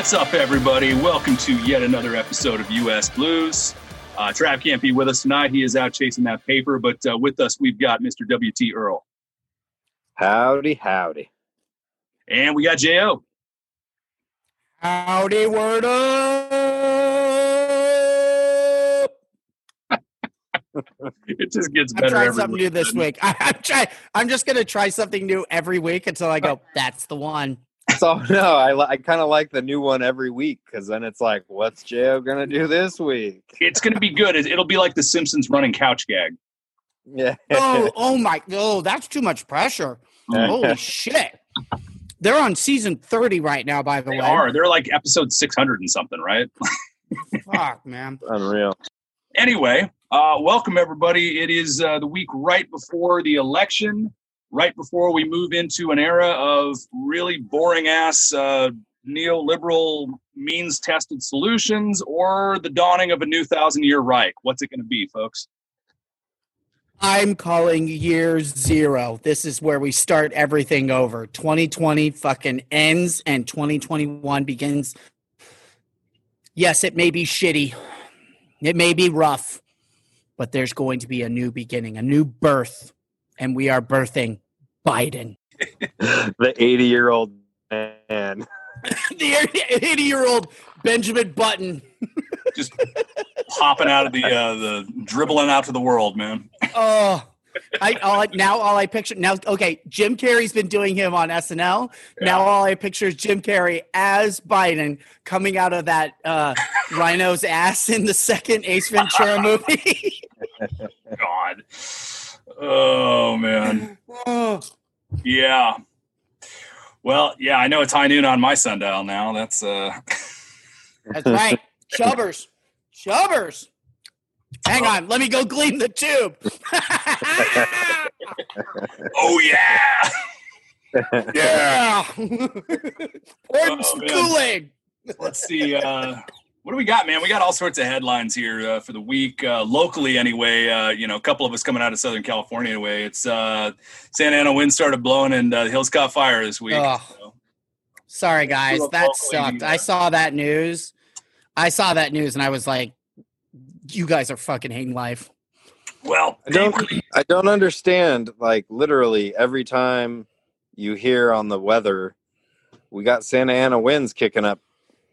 What's up, everybody? Welcome to yet another episode of US Blues. Uh, Trav can't be with us tonight. He is out chasing that paper, but uh, with us, we've got Mr. WT Earl. Howdy, howdy. And we got J.O. Howdy, word up. It just gets better. I'm trying every something week. new this week. I, I'm trying. I'm just gonna try something new every week until I go. That's the one. So no, I I kind of like the new one every week because then it's like, what's Jo gonna do this week? It's going to be good. It- It'll be like the Simpsons running couch gag. Yeah. Oh, oh my! Oh, that's too much pressure. Holy shit! They're on season thirty right now. By the They way, are. They're like episode 600 and something, right? Fuck, man. Unreal. Anyway, uh, welcome everybody. It is uh, the week right before the election, right before we move into an era of really boring ass uh, neoliberal means tested solutions or the dawning of a new thousand year Reich. What's it going to be, folks? I'm calling year zero. This is where we start everything over. 2020 fucking ends and 2021 begins. Yes, it may be shitty. It may be rough, but there's going to be a new beginning, a new birth. And we are birthing Biden. the 80 year old man. the 80 year old Benjamin Button. Just popping out of the uh, the dribbling out to the world, man. Oh, I all I, now all I picture now. Okay, Jim Carrey's been doing him on SNL. Now all I picture is Jim Carrey as Biden coming out of that uh, rhino's ass in the second Ace Ventura movie. God. Oh man. Yeah. Well, yeah, I know it's high noon on my sundial now. That's uh that's right, Chubbers, Chubbers. Hang on, let me go clean the tube. oh yeah. yeah, pouring Oh, some. Kool Aid. Let's see. Uh, what do we got, man? We got all sorts of headlines here uh, for the week. Uh, locally, anyway, uh, you know, a couple of us coming out of Southern California. Anyway, it's uh, Santa Ana wind started blowing, and uh, the hills caught fire this week. Ugh. So, Sorry, guys, that sucked. I saw that news. I saw that news, and I was like, "You guys are fucking hating life." well, I don't, I don't understand. Like, literally, every time you hear on the weather, we got Santa Ana winds kicking up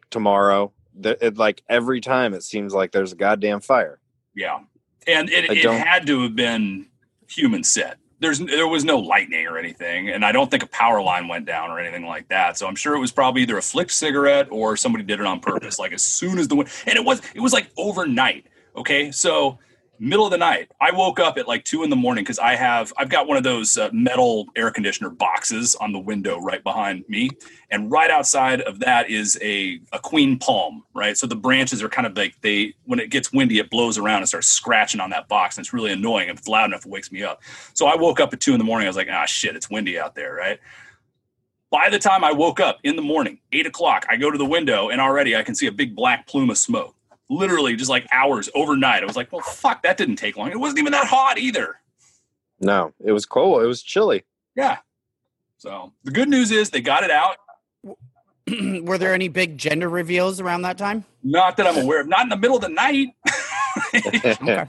tomorrow. Th- It, like, every time it seems like there's a goddamn fire. yeah, and it, it had to have been human set. There's there was no lightning or anything, and I don't think a power line went down or anything like that. So I'm sure it was probably either a flicked cigarette or somebody did it on purpose. like as soon as the wind, and it was it was like overnight. Okay, so middle of the night, I woke up at like two in the morning because I have I've got one of those uh, metal air conditioner boxes on the window right behind me, and right outside of that is a a queen palm. Right, so the branches are kind of like they when it gets windy, it blows around and starts scratching on that box, and it's really annoying. And if it's loud enough, it wakes me up. So I woke up at two in the morning. I was like, ah, shit, it's windy out there, right? By the time I woke up in the morning, eight o'clock, I go to the window and already I can see a big black plume of smoke. Literally just like hours overnight. I was like, well, fuck, that didn't take long. It wasn't even that hot either. No, it was cold. It was chilly. Yeah. So the good news is they got it out. Were there any big gender reveals around that time? Not that I'm aware of. Not in the middle of the night. Okay.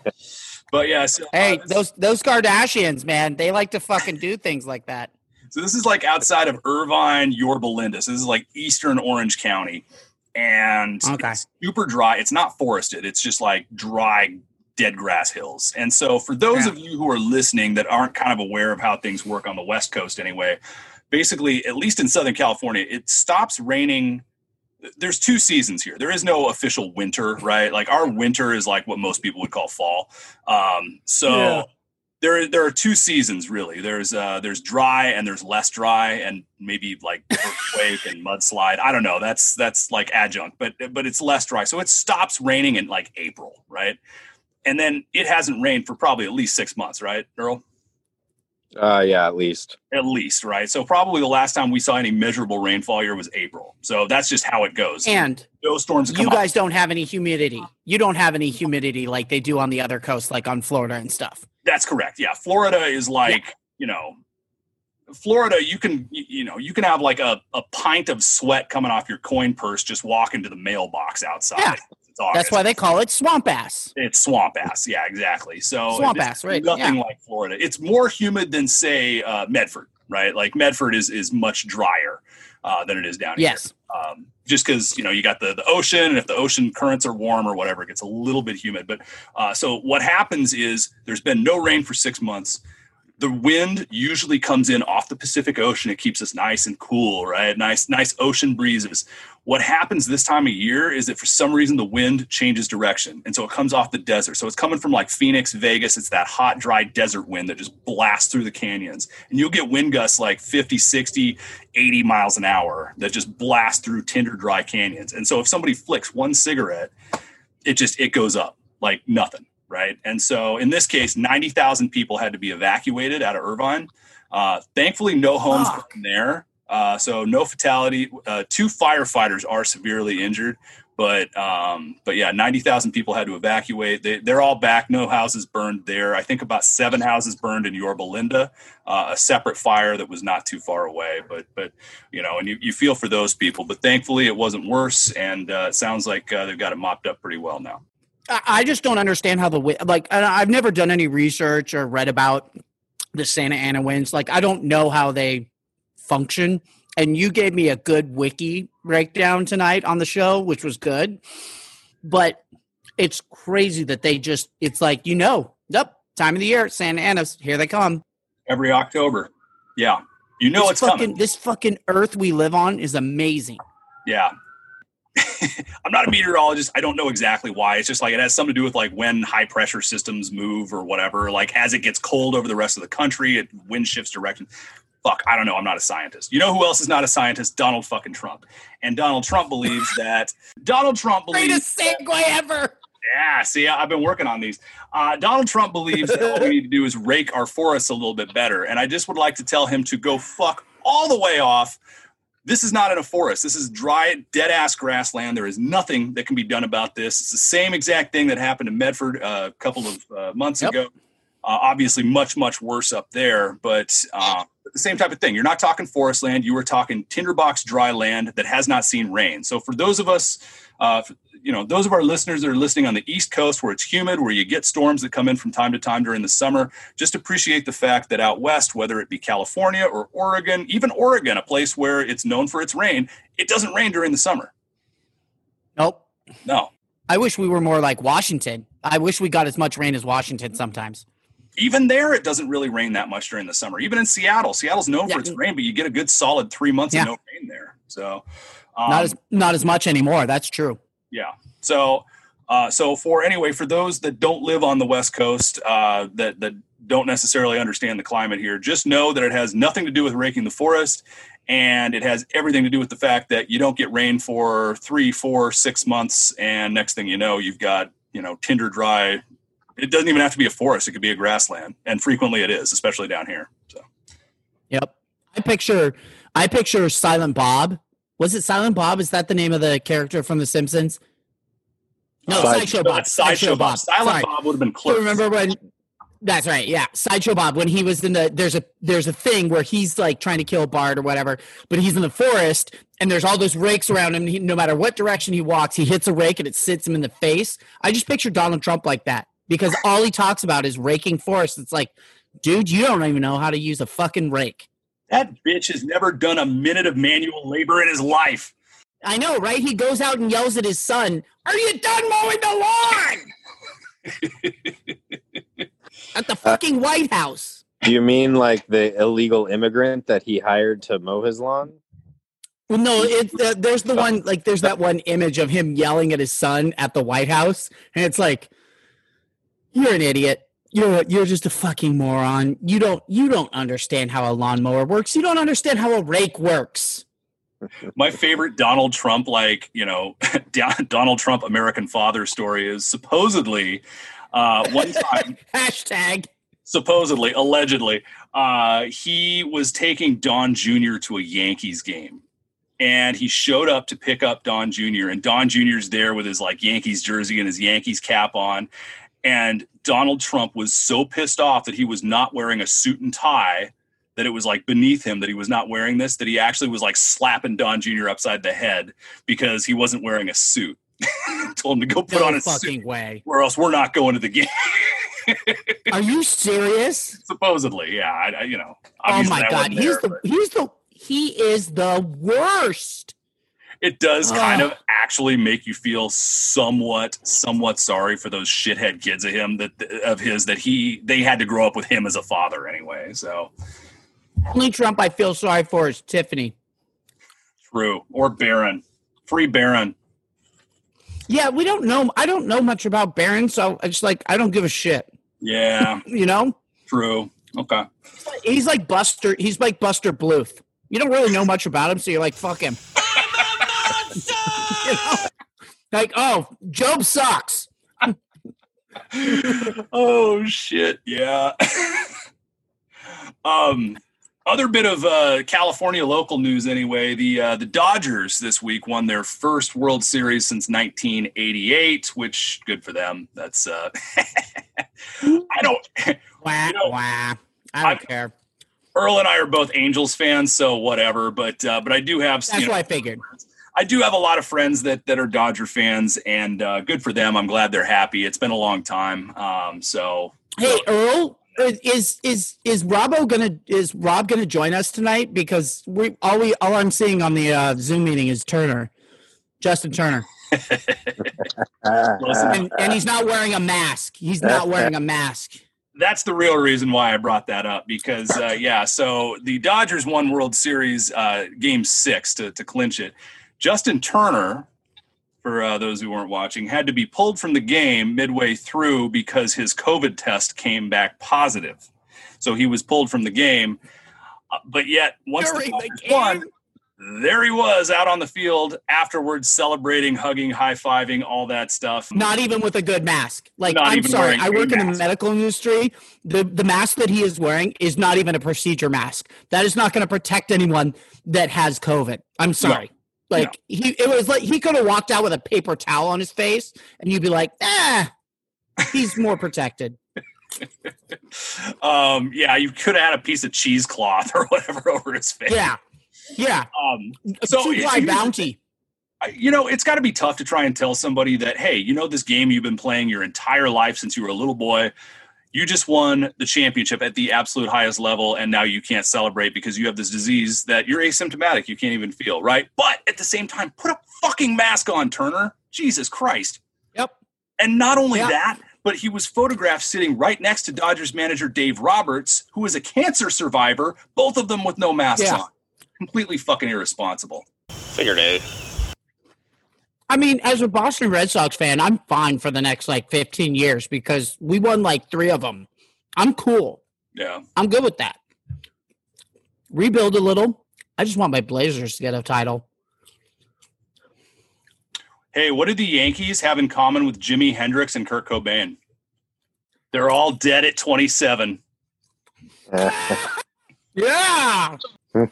but yeah. So, uh, Hey, this- those those Kardashians, man, they like to fucking do things like that. So this is like outside of Irvine, Yorba Linda. So this is like eastern Orange County, and Okay. super dry. It's not forested. It's just like dry, dead grass hills. And so for those Yeah. of you who are listening that aren't kind of aware of how things work on the West Coast, anyway, basically, at least in Southern California, it stops raining. There's two seasons here. There is no official winter, right? Like our winter is like what most people would call fall. Um, so Yeah. There there are two seasons really. There's uh there's dry and there's less dry and maybe like earthquake and mudslide. I don't know. That's that's like adjunct, but but it's less dry. So it stops raining in like April, right? And then it hasn't rained for probably at least six months, right, Earl? Uh, yeah, at least. At least, right? So probably the last time we saw any measurable rainfall here was April. So that's just how it goes. And no storms come you up. guys don't have any humidity. You don't have any humidity like they do on the other coast, like on Florida and stuff. That's correct. Yeah, Florida is like you know, Florida, you can you you know you can have like a, a pint of sweat coming off your coin purse just walking to the mailbox outside. Yeah. August. That's why they call it swamp ass. it's swamp ass. Yeah, exactly. So Swamp ass, right, Nothing yeah. like Florida. It's more humid than say uh, Medford, right? Like Medford is is much drier uh, than it is down here Yes. um, just because you know you got the the ocean and if the ocean currents are warm or whatever it gets a little bit humid but uh, so what happens is there's been no rain for six months the wind usually comes in off the pacific ocean. It keeps us nice and cool right? Nice nice ocean breezes. What happens this time of year is that for some reason the wind changes direction. And so it comes off the desert. So it's coming from like phoenix vegas. It's that hot dry desert wind that just blasts through the canyons. And you'll get wind gusts like 50 60 80 miles an hour that just blast through tinder dry canyons. And so if somebody flicks one cigarette it just it goes up like nothing right? And so in this case 90000 people had to be evacuated out of irvine. Uh, thankfully no homes Fuck. there. Uh, so no fatality. Uh, two firefighters are severely injured but um, but yeah 90000 people had to evacuate. They, they're all back. No houses burned there. I think about seven houses burned in yorba linda uh, a separate fire that was not too far away. But but you know and you, you feel for those people. But thankfully it wasn't worse. And uh, it sounds like uh, they've got it mopped up pretty well now I just don't understand how the like. I've never done any research or read about the Santa Ana winds. Like, I don't know how they function. And you gave me a good wiki breakdown tonight on the show, which was good. But it's crazy that they just. It's like you know, yep, time of the year, Santa Ana's here they come. every october yeah you know this it's fucking coming this fucking Earth we live on is amazing. yeah i'm not a meteorologist i don't know exactly why it's just like it has something to do with like when high pressure systems move or whatever like as it gets cold over the rest of the country it wind shifts direction fuck i don't know i'm not a scientist you know who else is not a scientist donald fucking trump and donald trump believes that donald trump believes Greatest segue ever. Yeah, see, I've been working on these. Uh, Donald Trump believes that all we need to do is rake our forests a little bit better. And I just would like to tell him to go fuck all the way off. This is not in a forest. This is dry, dead ass grassland. There is nothing that can be done about this. It's the same exact thing that happened in Medford uh, a couple of uh, months Yep. ago. Uh, obviously, much, much worse up there, but uh, the same type of thing. You're not talking forest land. You were talking tinderbox dry land that has not seen rain. So, for those of us, uh, you know, those of our listeners that are listening on the East Coast where it's humid, where you get storms that come in from time to time during the summer, just appreciate the fact that out west, whether it be California or Oregon, even Oregon, a place where it's known for its rain, it doesn't rain during the summer. Nope. No. I wish we were more like Washington. I wish we got as much rain as Washington sometimes. Even there, it doesn't really rain that much during the summer. Even in Seattle, Seattle's known for its rain, but you get a good solid three months Yeah. of no rain there. So, um, not as not as much anymore. That's true. Yeah. So, uh, so for anyway, for those that don't live on the West Coast, uh, that that don't necessarily understand the climate here, just know that it has nothing to do with raking the forest, and it has everything to do with the fact that you don't get rain for three, four, six months, and next thing you know, you've got you know tinder dry. It doesn't even have to be a forest; it could be a grassland, and frequently it is, especially down here. So, Yep. I picture I picture Silent Bob. Was it Silent Bob? Is that the name of the character from The Simpsons? No, Side- Sideshow Bob. Sideshow Bob. Silent Sorry. Bob would have been close. remember when? That's right. Yeah, Sideshow Bob. When he was in the there's a there's a thing where he's like trying to kill Bart or whatever, but he's in the forest and there's all those rakes around him. And he, no matter what direction he walks, he hits a rake and it sits him in the face. I just picture Donald Trump like that because all he talks about is raking forests. It's like, dude, you don't even know how to use a fucking rake. That bitch has never done a minute of manual labor in his life. I know, right? He goes out and yells at his son, Are you done mowing the lawn? at the fucking White House. Do you mean like the illegal immigrant that he hired to mow his lawn? Well, no, it's uh, there's the one like there's that one image of him yelling at his son at the White House, and it's like, You're an idiot. You're you're just a fucking moron. You don't you don't understand how a lawnmower works. You don't understand how a rake works. My favorite Donald Trump, like, you know, Donald Trump American father story is supposedly uh, one time, Hashtag. supposedly, allegedly, uh, he was taking Don Jr. to a Yankees game. And he showed up to pick up Don Jr. And Don Jr.'s there with his like Yankees jersey and his Yankees cap on. And Donald Trump was so pissed off that he was not wearing a suit and tie that it was like beneath him that he was not wearing this, that he actually was like slapping Don Jr. upside the head because he wasn't wearing a suit. Told him to go put no on a fucking suit, way. or else we're not going to the game. Are you serious? Supposedly, yeah. I, I, you know, Oh my god, he's there, the but he's the he is the worst. It does kind of actually make you feel somewhat, somewhat sorry for those shithead kids of him that of his that he they had to grow up with him as a father anyway. So Only Trump I feel sorry for is Tiffany. true or Barron, free Barron. Yeah, we don't know. I don't know much about Barron, so it's like I don't give a shit. Yeah, You know, true. Okay. he's like Buster. He's like Buster Bluth. You don't really know much about him, so you're like, fuck him. You know? Like, oh, Gob sucks. oh shit yeah um other bit of uh, California local news anyway. The uh, the Dodgers this week won their first World Series since 1988, which good for them. That's uh, I don't. Wah, You know, wah. I don't I'm- care. Earl and I are both Angels fans, so whatever. But uh, but I do have That's you know, what I figured. I do have a lot of friends that that are Dodger fans, and uh, good for them. I'm glad they're happy. It's been a long time, um, so Hey, Earl, is is is Robbo gonna is Rob gonna join us tonight? Because we all we all I'm seeing on the uh, Zoom meeting is Turner, Justin Turner, and, and he's not wearing a mask. He's not wearing a mask. that's the real reason why I brought that up because uh, yeah, so the Dodgers won World Series uh, Game Six to to clinch it. Justin Turner, for uh, those who weren't watching, had to be pulled from the game midway through because his COVID test came back positive. So he was pulled from the game. Uh, but yet, once During the Dodgers won, game? there he was out on the field afterwards, celebrating, hugging, high fiving, all that stuff. Not even with a good mask. Like Not I'm sorry, I I a work in the medical industry. The the mask that he is wearing is not even a procedure mask. That is not going to protect anyone that has COVID. I'm sorry. Like he, it was like he could have walked out with a paper towel on his face, and you'd be like, ah, he's more protected. um, yeah, you could have had a piece of cheesecloth or whatever over his face. Yeah, yeah. Um, so Two ply bounty. You know, it's got to be tough to try and tell somebody that, hey, you know, this game you've been playing your entire life since you were a little boy. You just won the championship at the absolute highest level, and now you can't celebrate because you have this disease that you're asymptomatic. You can't even feel, right? But at the same time, put a fucking mask on, Turner. Jesus Christ. Yep. And not only Yeah. that, but he was photographed sitting right next to Dodgers manager Dave Roberts, who is a cancer survivor, both of them with no masks Yeah. on. Completely fucking irresponsible. Figured out. I mean, as a Boston Red Sox fan, I'm fine for the next like 15 years because we won like three of them. I'm cool. Yeah. I'm good with that. Rebuild a little. I just want my Blazers to get a title. Hey, what do the Yankees have in common with Jimi Hendrix and Kurt Cobain? They're all dead at 27. Yeah.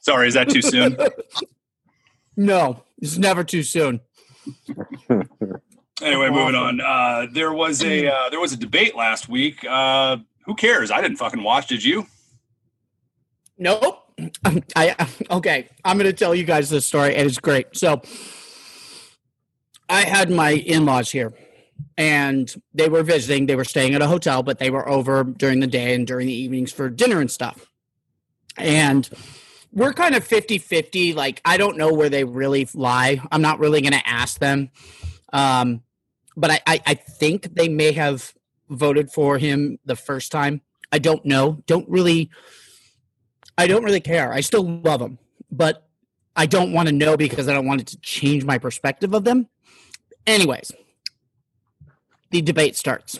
Sorry, is that too soon? no, it's never too soon. anyway, moving on. Uh, there was a uh, there was a debate last week. Uh, who cares? I didn't fucking watch. Did you? Nope. I okay. I'm going to tell you guys this story, and it's great. So, I had my in-laws here, and they were visiting. They were staying at a hotel, but they were over during the day and during the evenings for dinner and stuff. And we're kind of 50-50. Like I don't know where they really lie. I'm not really going to ask them. Um, but I, I I think they may have voted for him the first time. I don't know. Don't really. I don't really care. I still love them, but I don't want to know because I don't want it to change my perspective of them. Anyways, the debate starts.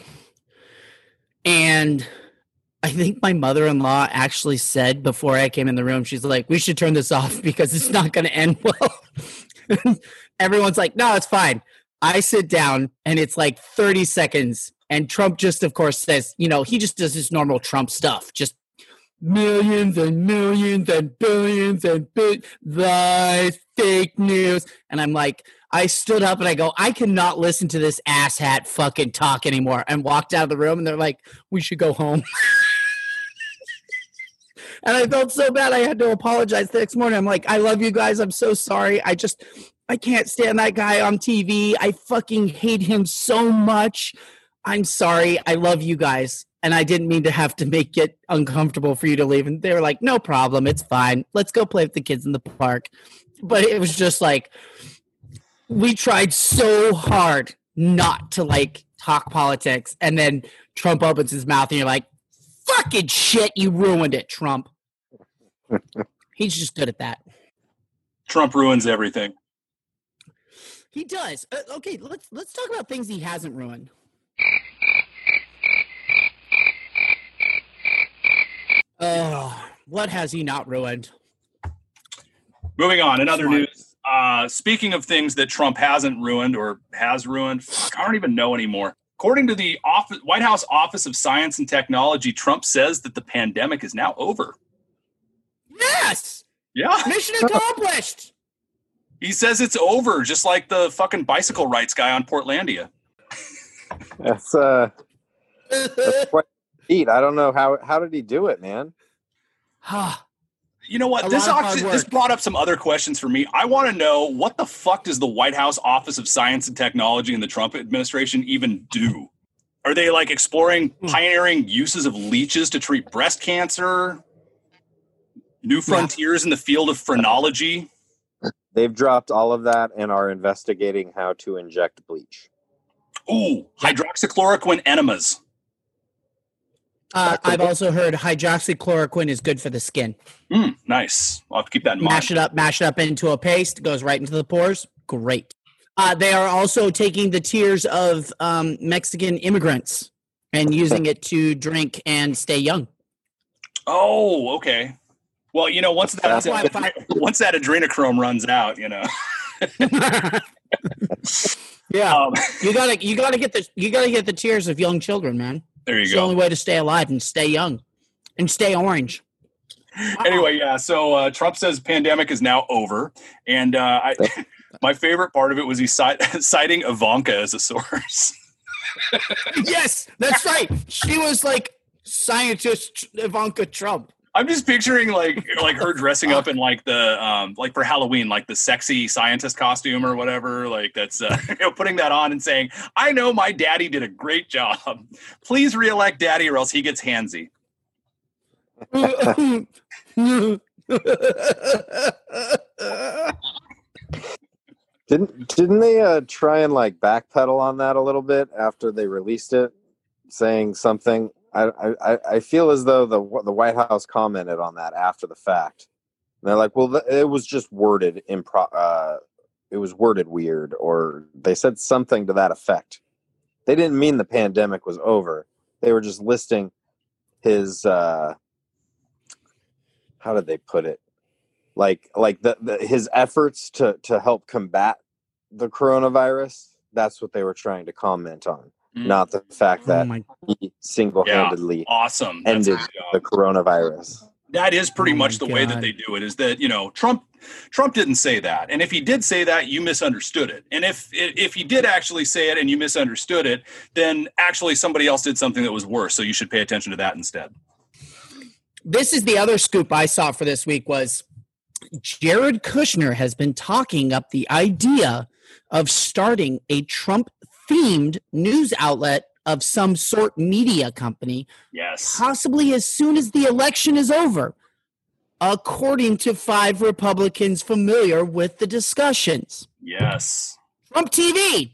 And I think my mother in law actually said before I came in the room, she's like, we should turn this off because it's not going to end well. Everyone's like, no, it's fine. I sit down and it's like 30 seconds. And Trump just, of course, says, you know, he just does his normal Trump stuff, just millions and millions and billions and bi- lies, fake news. And I'm like, I stood up and I go, I cannot listen to this asshat fucking talk anymore. And walked out of the room and they're like, we should go home. and I felt so bad. I had to apologize the next morning. I'm like, I love you guys. I'm so sorry. I just, I can't stand that guy on TV. I fucking hate him so much. I'm sorry. I love you guys. And I didn't mean to have to make it uncomfortable for you to leave. And they were like, no problem. It's fine. Let's go play with the kids in the park. But it was just like, we tried so hard not to like talk politics. And then Trump opens his mouth and you're like, fucking shit, you ruined it, Trump. He's just good at that. Trump ruins everything. He does. Uh, okay, let's let's talk about things he hasn't ruined. Oh, what has he not ruined? Moving on, in other news, uh, speaking of things that Trump hasn't ruined or has ruined, fuck, I don't even know anymore. According to the office, White House Office of Science and Technology, Trump says that the pandemic is now over. Yes, Yeah, mission accomplished. he says it's over, just like the fucking bicycle rights guy on Portlandia. That's uh, that's quite neat. I don't know how how did he do it, man? You know what? A this lot actually this brought up some other questions for me. I want to know what the fuck does the White House Office of Science and Technology and the Trump administration even do? Are they like exploring Hmm. pioneering uses of leeches to treat breast cancer? New frontiers in the field of phrenology? They've dropped all of that and are investigating how to inject bleach. Ooh, hydroxychloroquine enemas. Uh, I've also heard hydroxychloroquine is good for the skin. Mm, nice. I'll have to keep that in mind. Mash it up, mash it up into a paste, goes right into the pores. Great. Uh, they are also taking the tears of um, Mexican immigrants and using it to drink and stay young. Oh, okay. Well, you know, once that That's why I- once that adrenochrome runs out, you know. yeah, Um, you gotta you gotta get the you gotta get the tears of young children, man. There you It's go. the only way to stay alive and stay young and stay orange. anyway, yeah. So uh, Trump says pandemic is now over, and uh, I, my favorite part of it was he cite, citing Ivanka as a source. yes, that's right. She was like scientist Ivanka Trump. I'm just picturing like like her dressing up in like the um like for Halloween like the sexy scientist costume or whatever like that's uh, you know putting that on and saying I know my daddy did a great job. Please reelect daddy or else he gets handsy. Didn't didn't they uh, try and like backpedal on that a little bit after they released it, saying something? I I, I- feel as though the the White House commented on that after the fact. And they're like, well, it was just worded impro. Uh, it was worded weird, or they said something to that effect. They didn't mean the pandemic was over. They were just listing his. Uh, how did they put it? like like the, the his efforts to to help combat the coronavirus that's what they were trying to comment on Mm. not the fact oh that my he single-handedly Awesome. That's ended a good job. the coronavirus that is pretty Oh much the way that they do it is that you know trump trump didn't say that and if he did say that you misunderstood it and if if he did actually say it and you misunderstood it then actually somebody else did something that was worse so you should pay attention to that instead this is the other scoop I saw for this week was Jared Kushner has been talking up the idea of starting a Trump themed news outlet of some sort media company yes possibly as soon as the election is over according to five republicans familiar with the discussions yes Trump TV.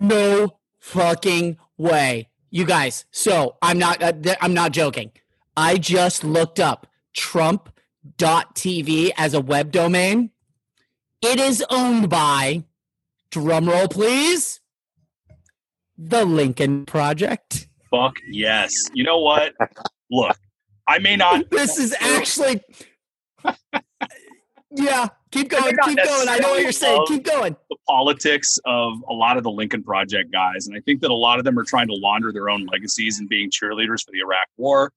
No fucking way. You guys, so I'm not uh, th- I'm not joking. I just looked up trump.tv as a web domain. It is owned by drumroll please. The Lincoln Project. fuck yes you know what look i may not This is actually Yeah, keep going, keep going. I know what you're saying. Keep going. the politics of a lot of the Lincoln Project guys. And I think that a lot of them are trying to launder their own legacies and being cheerleaders for the Iraq War.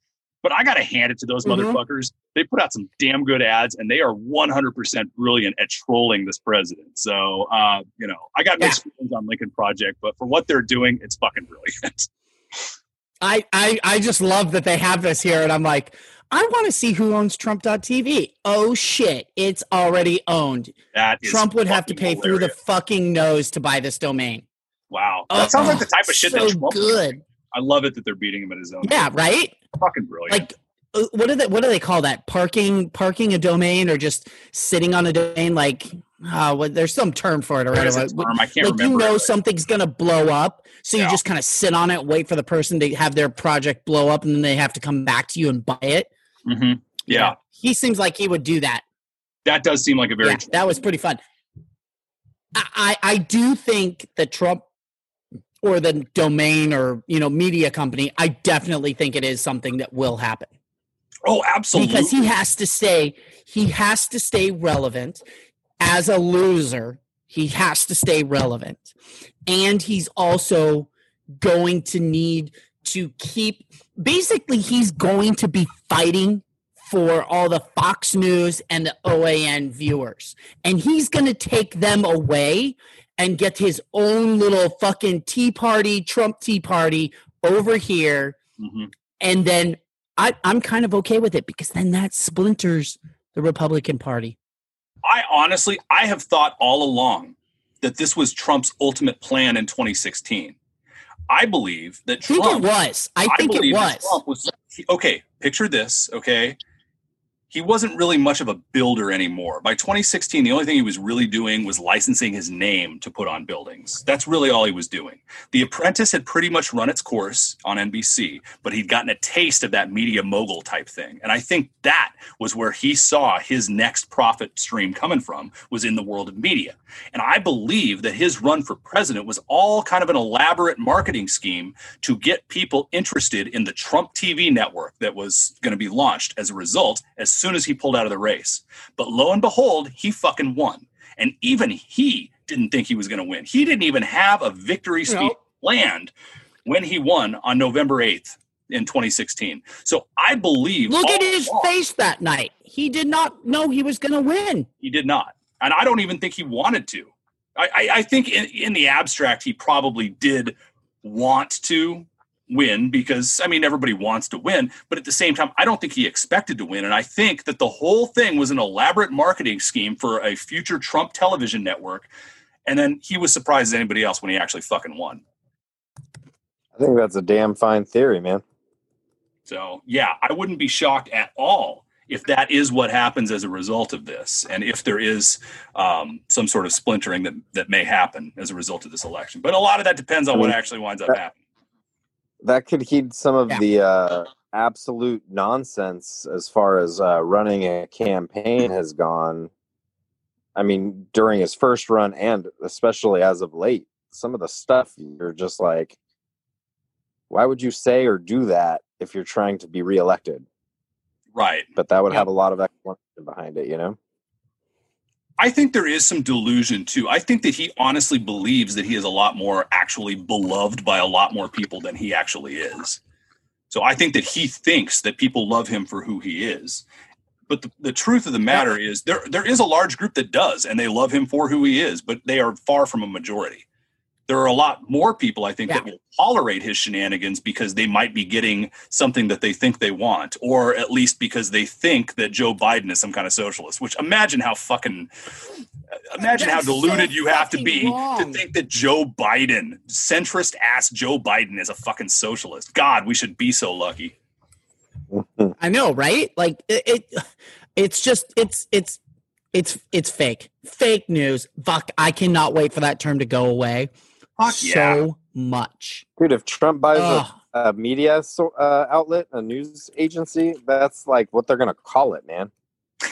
But I got to hand it to those Mhm. motherfuckers. They put out some damn good ads, and they are 100% brilliant at trolling this president. So, uh, you know, I got mixed feelings on Lincoln Project, but for what they're doing, it's fucking brilliant. I, I I just love that they have this here, and I'm like, I want to see who owns Trump.tv. Oh shit, it's already owned. That is Trump would have to pay through the fucking nose to buy this domain. wow. Oh, That sounds like the type of shit so that Trump would good. do. I love it that they're beating him at his own. Yeah, game. right. fucking brilliant. Like, uh, what do they what do they call that? Parking parking a domain or just sitting on a domain? Like, uh, what, there's some term for it What already. is Like, term? I can't like you know it. something's gonna blow up, so you just kind of sit on it, wait for the person to have their project blow up, and then they have to come back to you and buy it. Mhm. Yeah, he seems like he would do that. that does seem like a very yeah, that was pretty fun. I, I I do think that Trump or the domain or you know media company, I definitely think it is something that will happen oh absolutely because he has to stay he has to stay relevant as a loser. He has to stay relevant, and he's also going to need to keep. Basically, he's going to be fighting for all the Fox News and the OAN viewers. And he's going to take them away and get his own little fucking Tea Party, Trump Tea Party over here. Mhm. And then I, I'm kind of okay with it because then that splinters the Republican Party. I honestly, I have thought all along that this was Trump's ultimate plan in 2016. I believe that I think Trump. it was. I think it was. Trump was okay. Picture this. Okay, he wasn't really much of a builder anymore. By 2016, the only thing he was really doing was licensing his name to put on buildings. That's really all he was doing. The Apprentice had pretty much run its course on NBC, but he'd gotten a taste of that media mogul type thing. And I think that was where he saw his next profit stream coming from was in the world of media. And I believe that his run for president was all kind of an elaborate marketing scheme to get people interested in the Trump TV network that was going to be launched as a result as soon as he pulled out of the race. But lo and behold, he fucking won. And even he didn't think he was going to win. He didn't even have a victory speech planned when he won on November 8th in 2016. So I believe Look at his along face that night. He did not know he was going to win. he did not. And I don't even think he wanted to. I, I, I think in, in the abstract, he probably did want to win because, I mean, everybody wants to win. But at the same time, I don't think he expected to win. And I think that the whole thing was an elaborate marketing scheme for a future Trump television network. And then he was surprised as anybody else when he actually fucking won. I think that's a damn fine theory, man. So, yeah, I wouldn't be shocked at all if that is what happens as a result of this, and if there is um, some sort of splintering that, that may happen as a result of this election. But a lot of that depends on what actually winds up happening. That could heed some of Yeah. the uh, absolute nonsense as far as uh, running a campaign has gone. I mean, during his first run, and especially as of late, some of the stuff you're just like, why would you say or do that if you're trying to be reelected? Right. But that would have a lot of explanation behind it, you know? I think there is some delusion too. I think that he honestly believes that he is a lot more actually beloved by a lot more people than he actually is. So I think that he thinks that people love him for who he is. But the, the truth of the matter is there there is a large group that does and they love him for who he is, but they are far from a majority. There are a lot more people I think that will tolerate his shenanigans because they might be getting something that they think they want, or at least because they think that Joe Biden is some kind of socialist. Which imagine how fucking uh, imagine how That's so deluded you have to fucking be to think that Joe Biden, centrist ass Joe Biden, is a fucking socialist. God, we should be so lucky. I know, right? Like it, it it's just it's it's it's it's fake. Fake news. Fuck, I cannot wait for that term to go away. Fuck so yeah. much. Dude, if Trump buys Ugh. a, a media so, uh, outlet, a news agency, that's like what they're going to call it, man.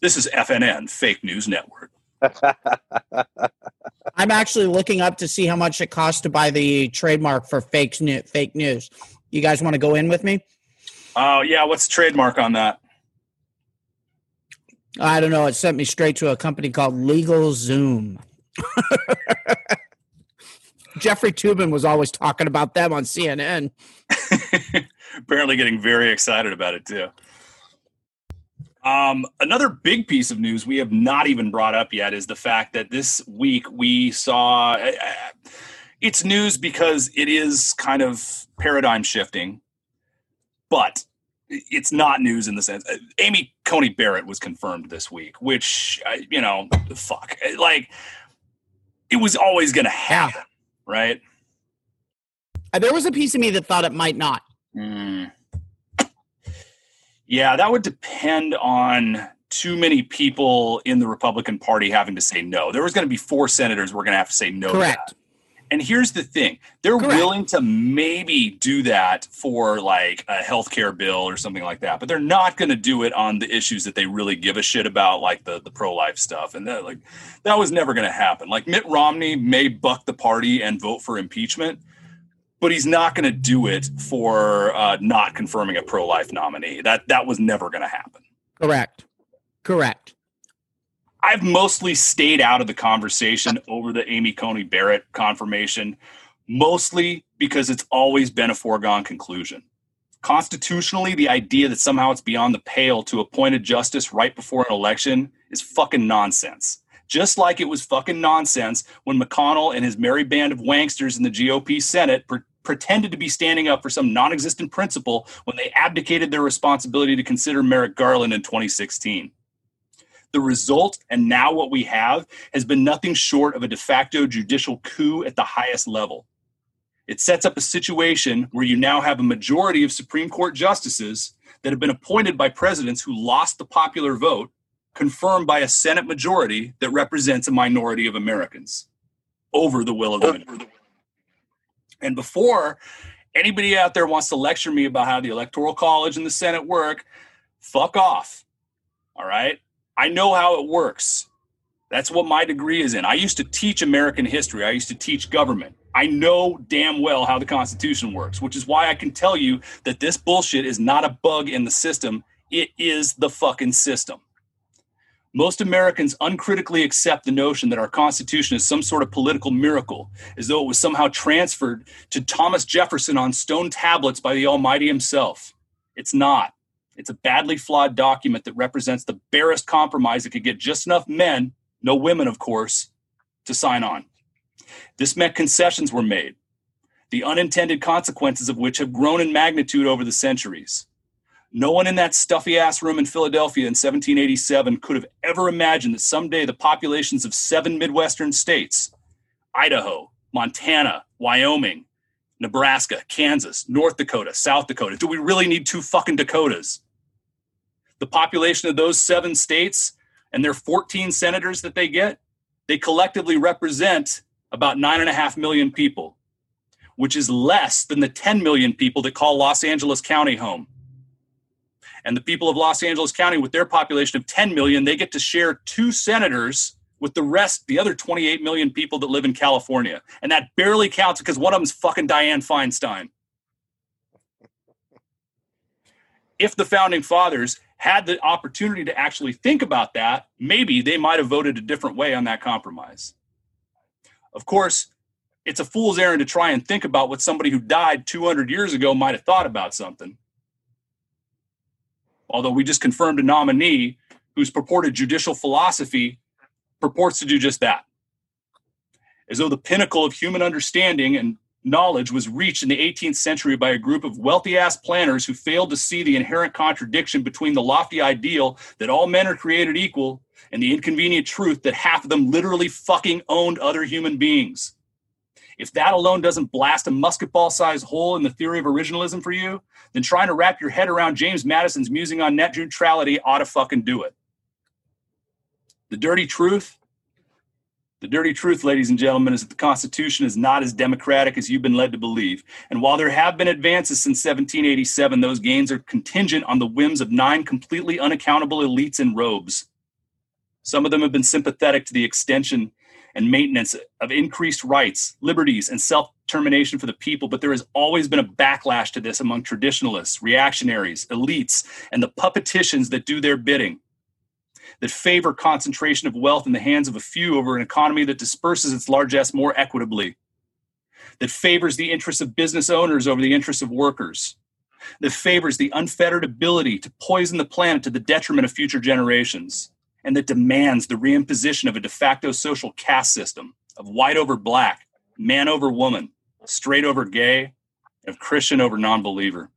This is FNN, Fake News Network. I'm actually looking up to see how much it costs to buy the trademark for fake news. Fake news. You guys want to go in with me? Oh yeah, what's the trademark on that? I don't know. It sent me straight to a company called Legal Zoom. Jeffrey Toobin was always talking about them on CNN. Apparently, getting very excited about it too. Um, another big piece of news we have not even brought up yet is the fact that this week we saw uh, it's news because it is kind of paradigm shifting, but it's not news in the sense uh, Amy Coney Barrett was confirmed this week, which uh, you know, fuck, like it was always going to happen, right? Uh, There was a piece of me that thought it might not. Mm. Yeah, that would depend on too many people in the Republican Party having to say no. There was going to be four senators were going to have to say no. to Correct. And here's the thing they're Correct. willing to maybe do that for like a healthcare bill or something like that, but they're not going to do it on the issues that they really give a shit about, like the, the pro life stuff. And that, like, that was never going to happen. Like, Mitt Romney may buck the party and vote for impeachment, but he's not going to do it for uh, not confirming a pro life nominee. That, that was never going to happen. Correct. Correct. I've mostly stayed out of the conversation over the Amy Coney Barrett confirmation, mostly because it's always been a foregone conclusion. Constitutionally, the idea that somehow it's beyond the pale to appoint a justice right before an election is fucking nonsense. Just like it was fucking nonsense when McConnell and his merry band of wanksters in the GOP Senate pre- pretended to be standing up for some non existent principle when they abdicated their responsibility to consider Merrick Garland in 2016 the result and now what we have has been nothing short of a de facto judicial coup at the highest level. It sets up a situation where you now have a majority of Supreme Court justices that have been appointed by presidents who lost the popular vote, confirmed by a Senate majority that represents a minority of Americans over the will of the majority. And before anybody out there wants to lecture me about how the Electoral College and the Senate work, fuck off. All right? I know how it works. That's what my degree is in. I used to teach American history. I used to teach government. I know damn well how the Constitution works, which is why I can tell you that this bullshit is not a bug in the system. It is the fucking system. Most Americans uncritically accept the notion that our Constitution is some sort of political miracle, as though it was somehow transferred to Thomas Jefferson on stone tablets by the Almighty himself. It's not. It's a badly flawed document that represents the barest compromise that could get just enough men, no women, of course, to sign on. This meant concessions were made, the unintended consequences of which have grown in magnitude over the centuries. No one in that stuffy ass room in Philadelphia in 1787 could have ever imagined that someday the populations of seven Midwestern states Idaho, Montana, Wyoming, Nebraska, Kansas, North Dakota, South Dakota. Do we really need two fucking Dakotas? The population of those seven states and their 14 senators that they get, they collectively represent about nine and a half million people, which is less than the 10 million people that call Los Angeles County home. And the people of Los Angeles County, with their population of 10 million, they get to share two senators with the rest, the other 28 million people that live in California. And that barely counts because one of them's fucking Dianne Feinstein. If the founding fathers had the opportunity to actually think about that, maybe they might have voted a different way on that compromise. Of course, it's a fool's errand to try and think about what somebody who died 200 years ago might have thought about something. Although we just confirmed a nominee whose purported judicial philosophy purports to do just that. As though the pinnacle of human understanding and knowledge was reached in the 18th century by a group of wealthy ass planners who failed to see the inherent contradiction between the lofty ideal that all men are created equal and the inconvenient truth that half of them literally fucking owned other human beings. If that alone doesn't blast a musket ball sized hole in the theory of originalism for you, then trying to wrap your head around James Madison's musing on net neutrality ought to fucking do it. The dirty truth the dirty truth, ladies and gentlemen, is that the Constitution is not as democratic as you've been led to believe. And while there have been advances since 1787, those gains are contingent on the whims of nine completely unaccountable elites in robes. Some of them have been sympathetic to the extension and maintenance of increased rights, liberties, and self determination for the people, but there has always been a backlash to this among traditionalists, reactionaries, elites, and the puppeticians that do their bidding that favor concentration of wealth in the hands of a few over an economy that disperses its largesse more equitably. that favors the interests of business owners over the interests of workers, that favors the unfettered ability to poison the planet to the detriment of future generations, and that demands the reimposition of a de facto social caste system of white over black, man over woman, straight over gay, and Christian over non believer.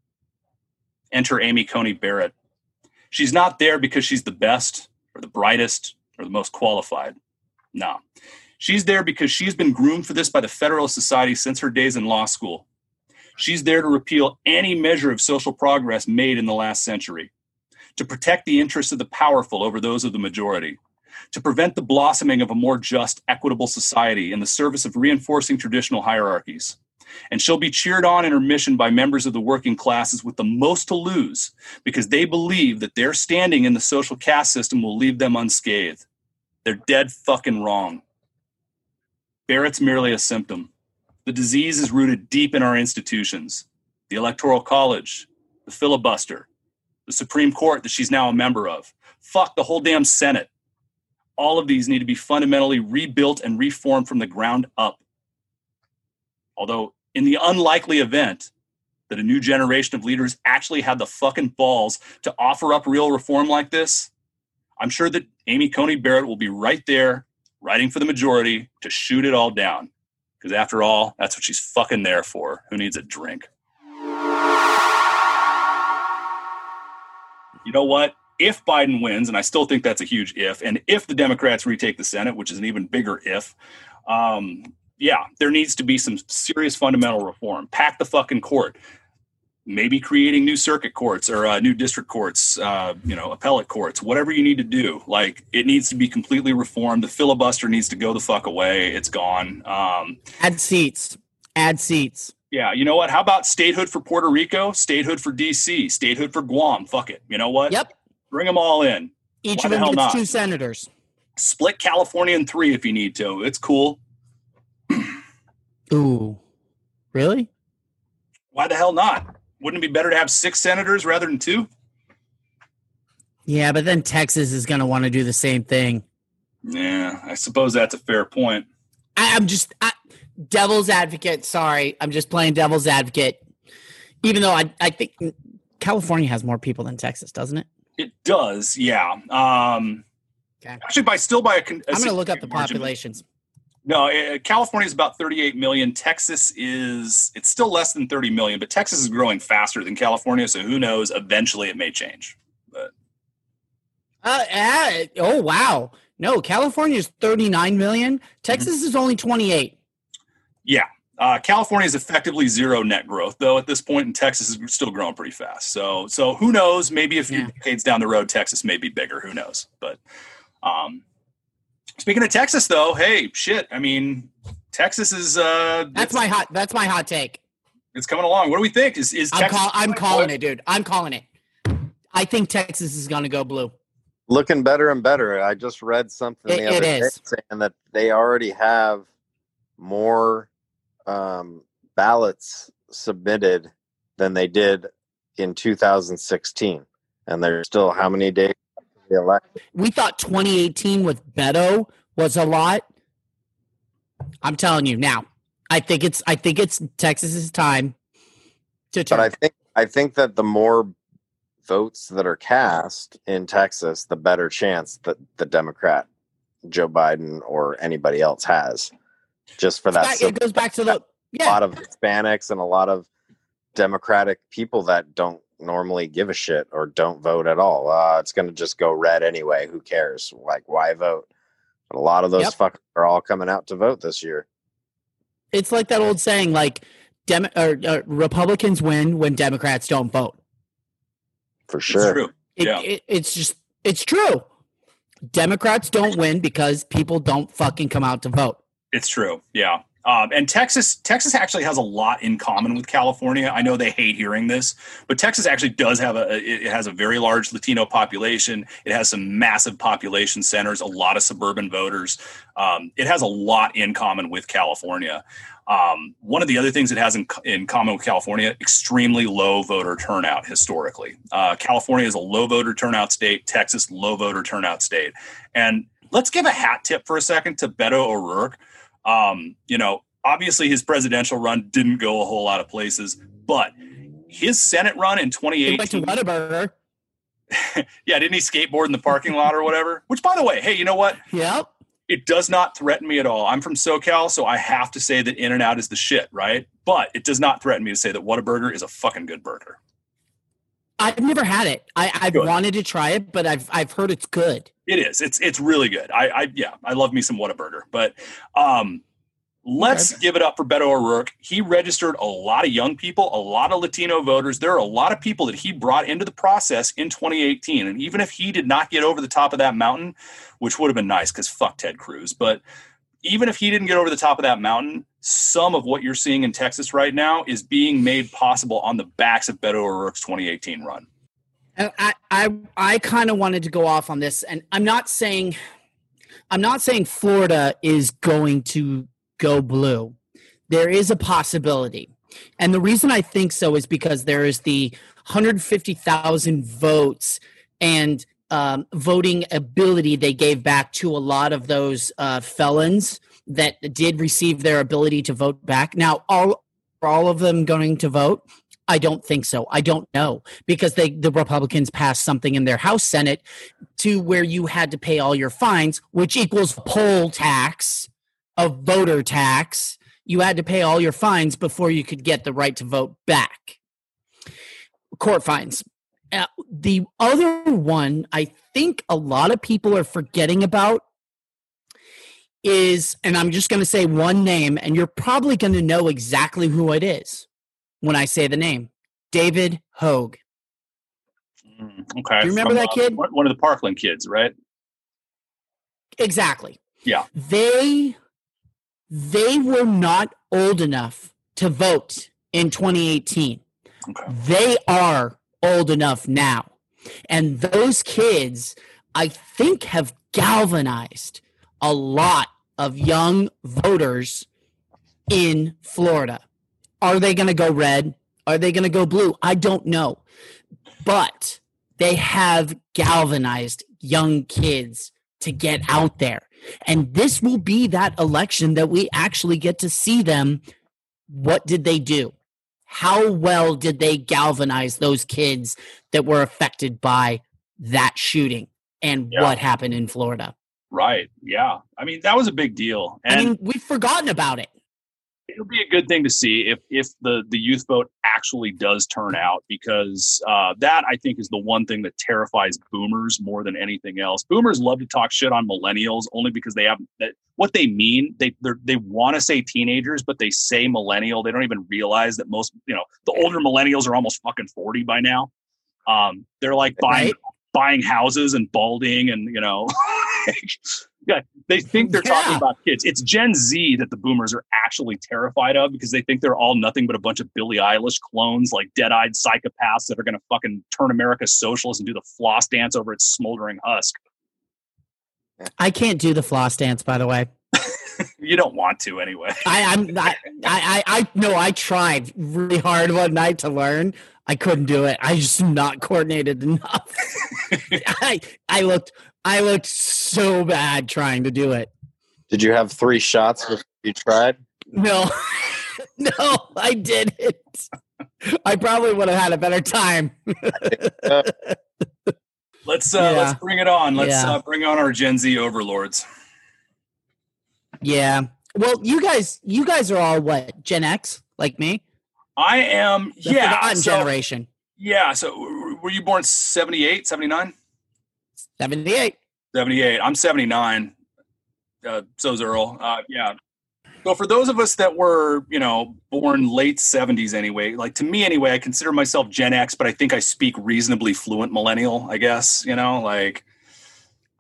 Enter Amy Coney Barrett. She's not there because she's the best or the brightest or the most qualified. No. She's there because she's been groomed for this by the Federalist Society since her days in law school. She's there to repeal any measure of social progress made in the last century, to protect the interests of the powerful over those of the majority, to prevent the blossoming of a more just, equitable society in the service of reinforcing traditional hierarchies. And she'll be cheered on in her mission by members of the working classes with the most to lose because they believe that their standing in the social caste system will leave them unscathed. They're dead fucking wrong. Barrett's merely a symptom. The disease is rooted deep in our institutions the Electoral College, the filibuster, the Supreme Court that she's now a member of. Fuck the whole damn Senate. All of these need to be fundamentally rebuilt and reformed from the ground up. Although, in the unlikely event that a new generation of leaders actually had the fucking balls to offer up real reform like this, I'm sure that Amy Coney Barrett will be right there, writing for the majority to shoot it all down. Because after all, that's what she's fucking there for. Who needs a drink? You know what? If Biden wins, and I still think that's a huge if, and if the Democrats retake the Senate, which is an even bigger if, um, yeah, there needs to be some serious fundamental reform. Pack the fucking court. Maybe creating new circuit courts or uh, new district courts, uh, you know, appellate courts, whatever you need to do. Like it needs to be completely reformed. The filibuster needs to go the fuck away. It's gone. Um, Add seats. Add seats. yeah, you know what? How about statehood for Puerto Rico, statehood for DC, statehood for Guam? Fuck it. You know what? Yep. Bring them all in. Each Why of the them gets not? two senators. Split California in three if you need to. It's cool. Ooh. Really? Why the hell not? Wouldn't it be better to have six senators rather than two? Yeah, but then Texas is going to want to do the same thing. Yeah, I suppose that's a fair point. I, I'm just I, devil's advocate. Sorry, I'm just playing devil's advocate. Even though I, I think California has more people than Texas, doesn't it? It does, yeah. Um, Okay. Actually, by still by a. a I'm going to look up the populations. margin. No, uh, California is about 38 million. Texas is it's still less than 30 million, but Texas is growing faster than California. So who knows? Eventually, it may change. But Uh, uh, oh wow! No, California is 39 million. Texas is only 28. yeah, uh, California is effectively zero net growth, though. At this point, and Texas is still growing pretty fast. So so who knows? Maybe a few Yeah. decades down the road, Texas may be bigger. Who knows? But um, speaking of Texas, though, hey, shit. I mean, Texas is uh, That's my hot. That's my hot take. it's coming along. What do we think? Is is I'm, Texas? call, I'm calling it, dude. I'm calling it. I think Texas is going to go blue. looking better and better. I just read something It- the other it day saying that they already have more um, ballots submitted than they did in 2016, and there's still how many days to the election? We thought 2018 with Beto was a lot. I'm telling you now. I think it's. I think it's Texas's time to turn. But I think I think that the more votes that are cast in Texas, the better chance that the Democrat Joe Biden or anybody else has. Just for that Back- it goes back to the a lot of Hispanics and a lot of Democratic people that don't normally give a shit or don't vote at all. Uh, it's going to just go red anyway. Who cares? Like, why vote? But a lot of those Yep. fuckers are all coming out to vote this year. It's like that old saying, like, Dem- or, uh, Republicans win when Democrats don't vote. For It's sure. true. It, Yeah. it, it's just, it's true. Democrats don't win because people don't fucking come out to vote. It's true. Yeah. Um, and Texas, Texas actually has a lot in common with California. I know they hate hearing this, but Texas actually does have a. It has a very large Latino population. It has some massive population centers, a lot of suburban voters. Um, it has a lot in common with California. Um, one of the other things it has in, in common with California, extremely low voter turnout historically. Uh, California is a low voter turnout state. Texas, low voter turnout state. And let's give a hat tip for a second to Beto O'Rourke. Um, you know, obviously his presidential run didn't go a whole lot of places, but his Senate run in He went to 2018. Whataburger. yeah, didn't he skateboard in the parking lot or whatever? Which, by the way, hey, you know what? Yep. It does not threaten me at all. I'm from SoCal, so I have to say that In and Out is the shit, right? But it does not threaten me to say that Whataburger is a fucking good burger. I've never had it. I, I've Good. wanted to try it, but I've I've heard it's good. It is. It's it's really good. I, I yeah, I love me some Whataburger. But um let's Okay. give it up for Beto O'Rourke. He registered a lot of young people, a lot of Latino voters. There are a lot of people that he brought into the process in 2018. And even if he did not get over the top of that mountain, which would have been nice because fuck Ted Cruz, but even if he didn't get over the top of that mountain, some of what you're seeing in Texas right now is being made possible on the backs of Beto O'Rourke's 2018 run. And I I I kind of wanted to go off on this, and I'm not saying I'm not saying Florida is going to go blue. There is a possibility, and the reason I think so is because there is the 150,000 votes and um, voting ability they gave back to a lot of those uh, felons that did receive their ability to vote back. Now, all are all of them going to vote? I don't think so. I don't know because they the Republicans passed something in their House Senate to where you had to pay all your fines, which equals poll tax, a voter tax. You had to pay all your fines before you could get the right to vote back. Court fines. Uh, the other one I think a lot of people are forgetting about is, and I'm just going to say one name, and you're probably going to know exactly who it is when I say the name David Hogg. Mm, Okay. Do you remember that kid? One one of the Parkland kids, right? Exactly. Yeah. They they were not old enough to vote in 2018. Okay. They are old enough now. And those kids I think have galvanized a lot of young voters in Florida. Are they going to go red? Are they going to go blue? I don't know. But they have galvanized young kids to get out there. And this will be that election that we actually get to see them. What did they do? How well did they galvanize those kids that were affected by that shooting and Yeah. what happened in Florida? Right. Yeah. I mean, that was a big deal. I And mean, we've forgotten about it. it'll be a good thing to see if if the the youth vote actually does turn out because uh, that I think is the one thing that terrifies boomers more than anything else. Boomers love to talk shit on millennials only because they have that what they mean. They they want to say teenagers, but they say millennial. They don't even realize that most you know the older millennials are almost fucking forty by now. Um, they're like buying Right. buying houses and balding and you know. Yeah, they think they're talking about kids. It's Gen Z that the boomers are actually terrified of because they think they're all nothing but a bunch of Billie Eilish clones, like dead-eyed psychopaths that are going to fucking turn America socialist and do the floss dance over its smoldering husk. I can't do the floss dance, by the way. You don't want to anyway. I, I'm I, I, I, I no, I tried really hard one night to learn. I couldn't do it. I just not coordinated enough. I, I looked, I looked so bad trying to do it. Did you have three shots before you tried? No, no, I didn't. I probably would have had a better time. Let's uh, Yeah. let's bring it on. Let's Yeah. uh, bring on our Gen Z overlords. yeah. Well, you guys, you guys are all what Gen X, like me. I am The yeah. forgotten So, generation. yeah. So were you born 78, 79? Seventy-eight. 78. I'm 79. Uh, so's Earl. Uh, yeah. So for those of us that were, you know, born late 70s anyway, like to me anyway, I consider myself Gen X, but I think I speak reasonably fluent millennial, I guess, you know, like,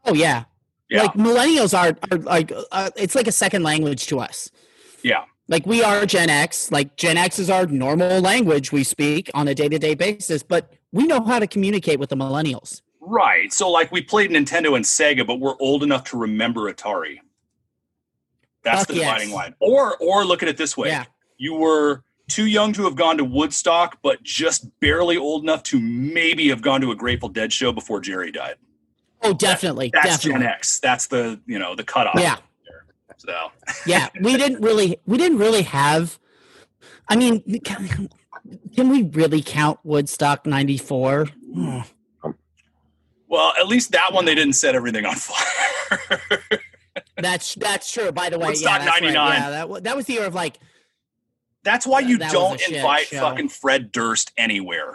Oh yeah. yeah, Like millennials are, are like uh, it's like a second language to us. yeah, like we are Gen X. Like Gen X is our normal language we speak on a day to day basis, but we know how to communicate with the millennials. Right. So like we played Nintendo and Sega, but we're old enough to remember Atari. That's Fuck the yes. dividing line. Or, or look at it this way. Yeah. You were too young to have gone to Woodstock, but just barely old enough to maybe have gone to a Grateful Dead show before Jerry died. Oh, definitely, That's definitely. Gen X. That's the you know the cutoff. Yeah. So yeah, we didn't really we didn't really have. I mean, can, can we really count Woodstock '94? Well, at least that one they didn't set everything on fire. That's that's true. By the way, Woodstock yeah, that's right. Yeah, that, that was the year of like That's why you That don't invite show. fucking Fred Durst anywhere.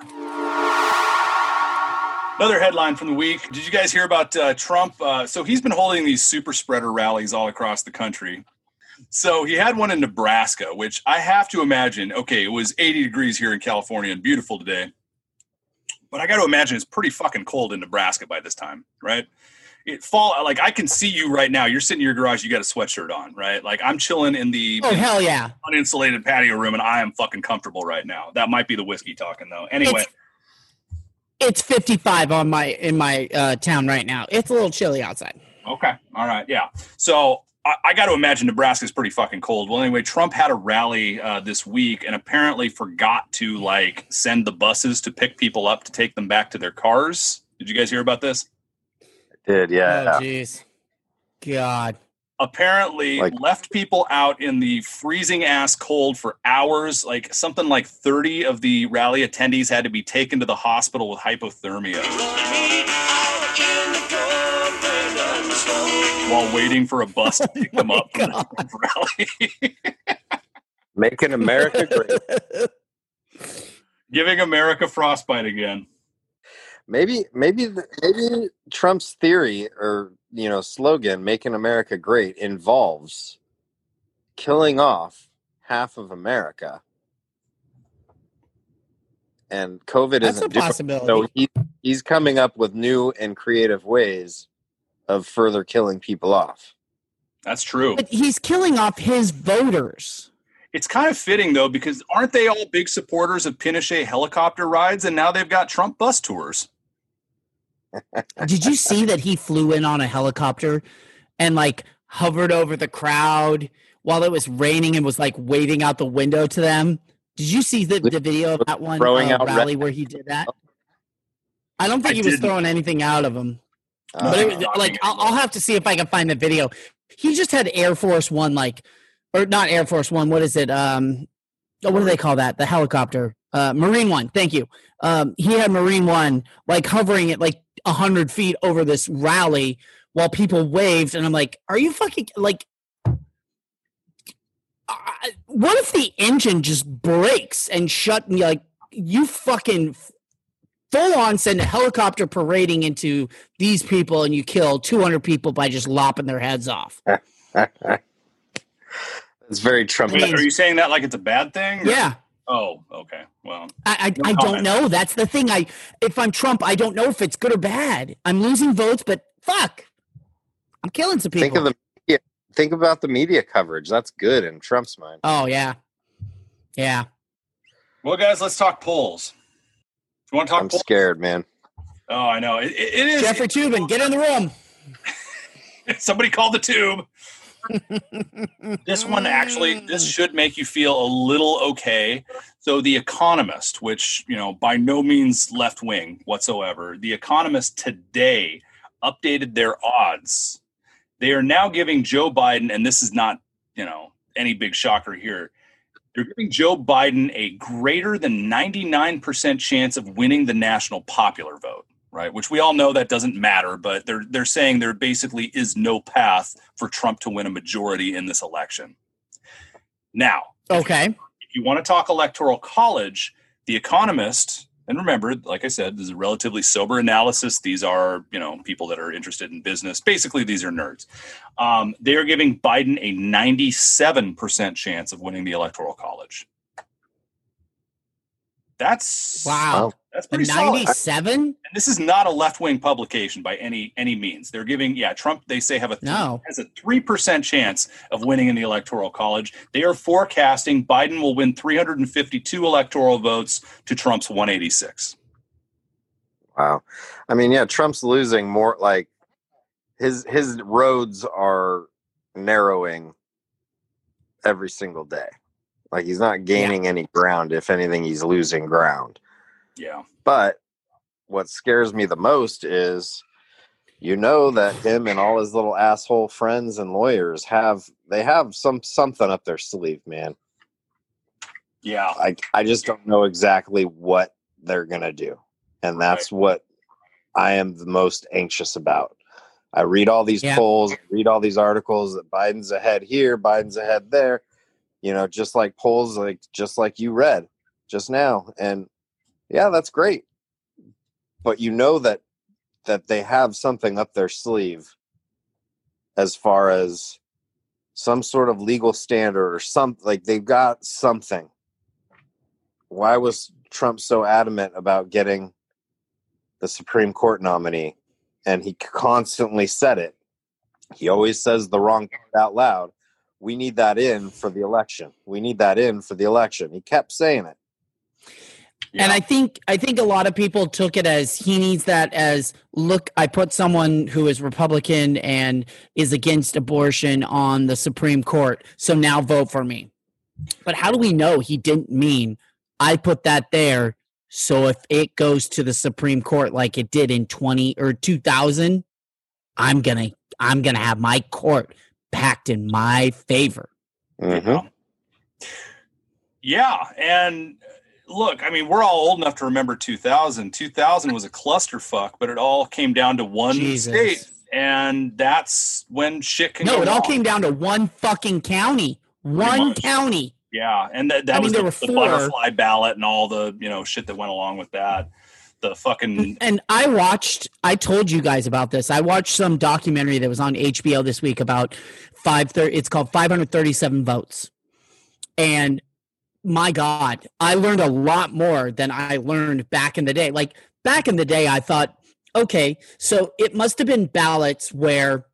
Another headline from the week. Did you guys hear about uh, Trump? Uh, so he's been holding these super spreader rallies all across the country. So he had one in Nebraska, which I have to imagine. Okay, it was 80 degrees here in California and beautiful today, but I got to imagine it's pretty fucking cold in Nebraska by this time, right? It fall like I can see you right now. You're sitting in your garage. You got a sweatshirt on, right? Like I'm chilling in the oh hell yeah, uninsulated patio room, and I am fucking comfortable right now. That might be the whiskey talking though. Anyway, it's 55 on my in my uh, town right now. It's a little chilly outside. okay, all right, yeah. So I, I got to imagine Nebraska's pretty fucking cold. Well, anyway, Trump had a rally uh, this week and apparently forgot to like send the buses to pick people up to take them back to their cars. Did you guys hear about this? Did yeah. Oh jeez, God. apparently Like- left people out in the freezing ass cold for hours like something like 30 of the rally attendees had to be taken to the hospital with hypothermia while waiting for a bus to oh pick them up from the rally Making America great. giving america frostbite again Maybe, maybe, the, maybe Trump's theory or you know slogan "Making America Great" involves killing off half of America, and COVID That's a isn't doing. possibility. So he, he's coming up with new and creative ways of further killing people off. that's true but he's killing off his voters. it's kind of fitting though because aren't they all big supporters of pinochet helicopter rides and now they've got trump bus tours Did you see that he flew in on a helicopter and like hovered over the crowd while it was raining and was like waving out the window to them? Did you see the, the video of that one uh, rally red- where he did that? I don't think I he was didn't. throwing anything out of him. Uh, But it, was- like I'll, I'll have to see if I can find the video. He just had Air Force One, like, or not Air Force One. What is it? Um, oh, what do they call that? The helicopter, uh, Marine One. Thank you. Um, he had Marine One, like hovering at like a hundred feet over this rally while people waved, and I'm like, are you fucking like? Uh, what if the engine just breaks and shut me like you fucking full on send a helicopter parading into these people and you kill 200 people by just lopping their heads off. it's very Trump. Are you saying that like it's a bad thing or- Yeah. oh okay well I, I, No I don't know. That's the thing. I if I'm Trump, I don't know if it's good or bad. I'm losing votes, but fuck. I'm killing some people. think of the media, think about the media coverage. That's good in Trump's mind. oh yeah. Yeah. well guys let's talk polls you want to talk I'm polls? scared, man. oh i know it, it it is Jeffrey Toobin, get in the room. somebody called the tube this one actually this should make you feel a little okay so the economist which you know by no means left wing whatsoever the economist today updated their odds they are now giving joe biden and this is not you know any big shocker here they're giving joe biden a greater than 99% chance of winning the national popular vote right? Which we all know that doesn't matter, but they're they're saying there basically is no path for Trump to win a majority in this election. Now, Okay. if you want to talk electoral college, the economist, and remember, like I said, this is a relatively sober analysis. These are, you know, people that are interested in business. Basically, these are nerds. Um, they are giving Biden a 97% chance of winning the electoral college. That's Wow. Oh. That's pretty solid. 97? And this is not a left-wing publication by any any means. They're giving, yeah, Trump. They say have a No. has a three percent chance of winning in the electoral college. They are forecasting Biden will win 352 electoral votes to Trump's 186. Wow. I mean, yeah, Trump's losing more like his his roads are narrowing every single day. Like he's not gaining any ground. If anything, he's losing ground. Yeah, But what scares me the most is you know that him and all his little asshole friends and lawyers have they have some something up their sleeve, man. Yeah. I I just don't know exactly what they're gonna do, and that's what I am the most anxious about. I read all these Yeah. polls, read all these articles that Biden's ahead here, Biden's ahead there. You know, just like polls, like just like you read just now, and yeah, that's great. But you know that that they have something up their sleeve as far as some sort of legal standard or some like they've got something. Why was Trump so adamant about getting the Supreme Court nominee? And he constantly said it. He always says the wrong part out loud. We need that in for the election. We need that in for the election. He kept saying it. Yeah. And I think I think a lot of people took it as he needs that as look, I put someone who is Republican and is against abortion on the Supreme Court, so now vote for me. But how do we know he didn't mean I put that there so if it goes to the Supreme Court like it did in 20 or 2000, I'm going to I'm going to have my court packed in my favor. Mhm. Yeah. Yeah, and uh, look, I mean, we're all old enough to remember 2000. 2000 was a clusterfuck, but it all came down to one Jesus. state, and that's when shit can No, go it all wrong. came down to one fucking county. One county. Yeah, and that, that I mean, was there the, were the four. butterfly ballot and all the you know shit that went along with that. The fucking And I watched, I told you guys about this. I watched some documentary that was on HBO this week about five thirty. It's called 537 votes. And my God, I learned a lot more than I learned back in the day. Like back in the day, I thought, okay, so it must have been ballots where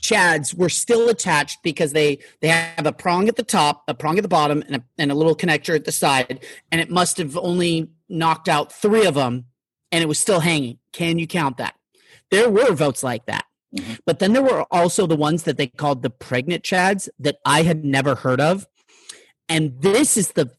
chads were still attached because they they have a prong at the top, a prong at the bottom, and a, and a little connector at the side, and it must have only knocked out three of them, and it was still hanging. Can you count that? There were votes like that, Mhm. but then there were also the ones that they called the pregnant chads that I had never heard of, and this is the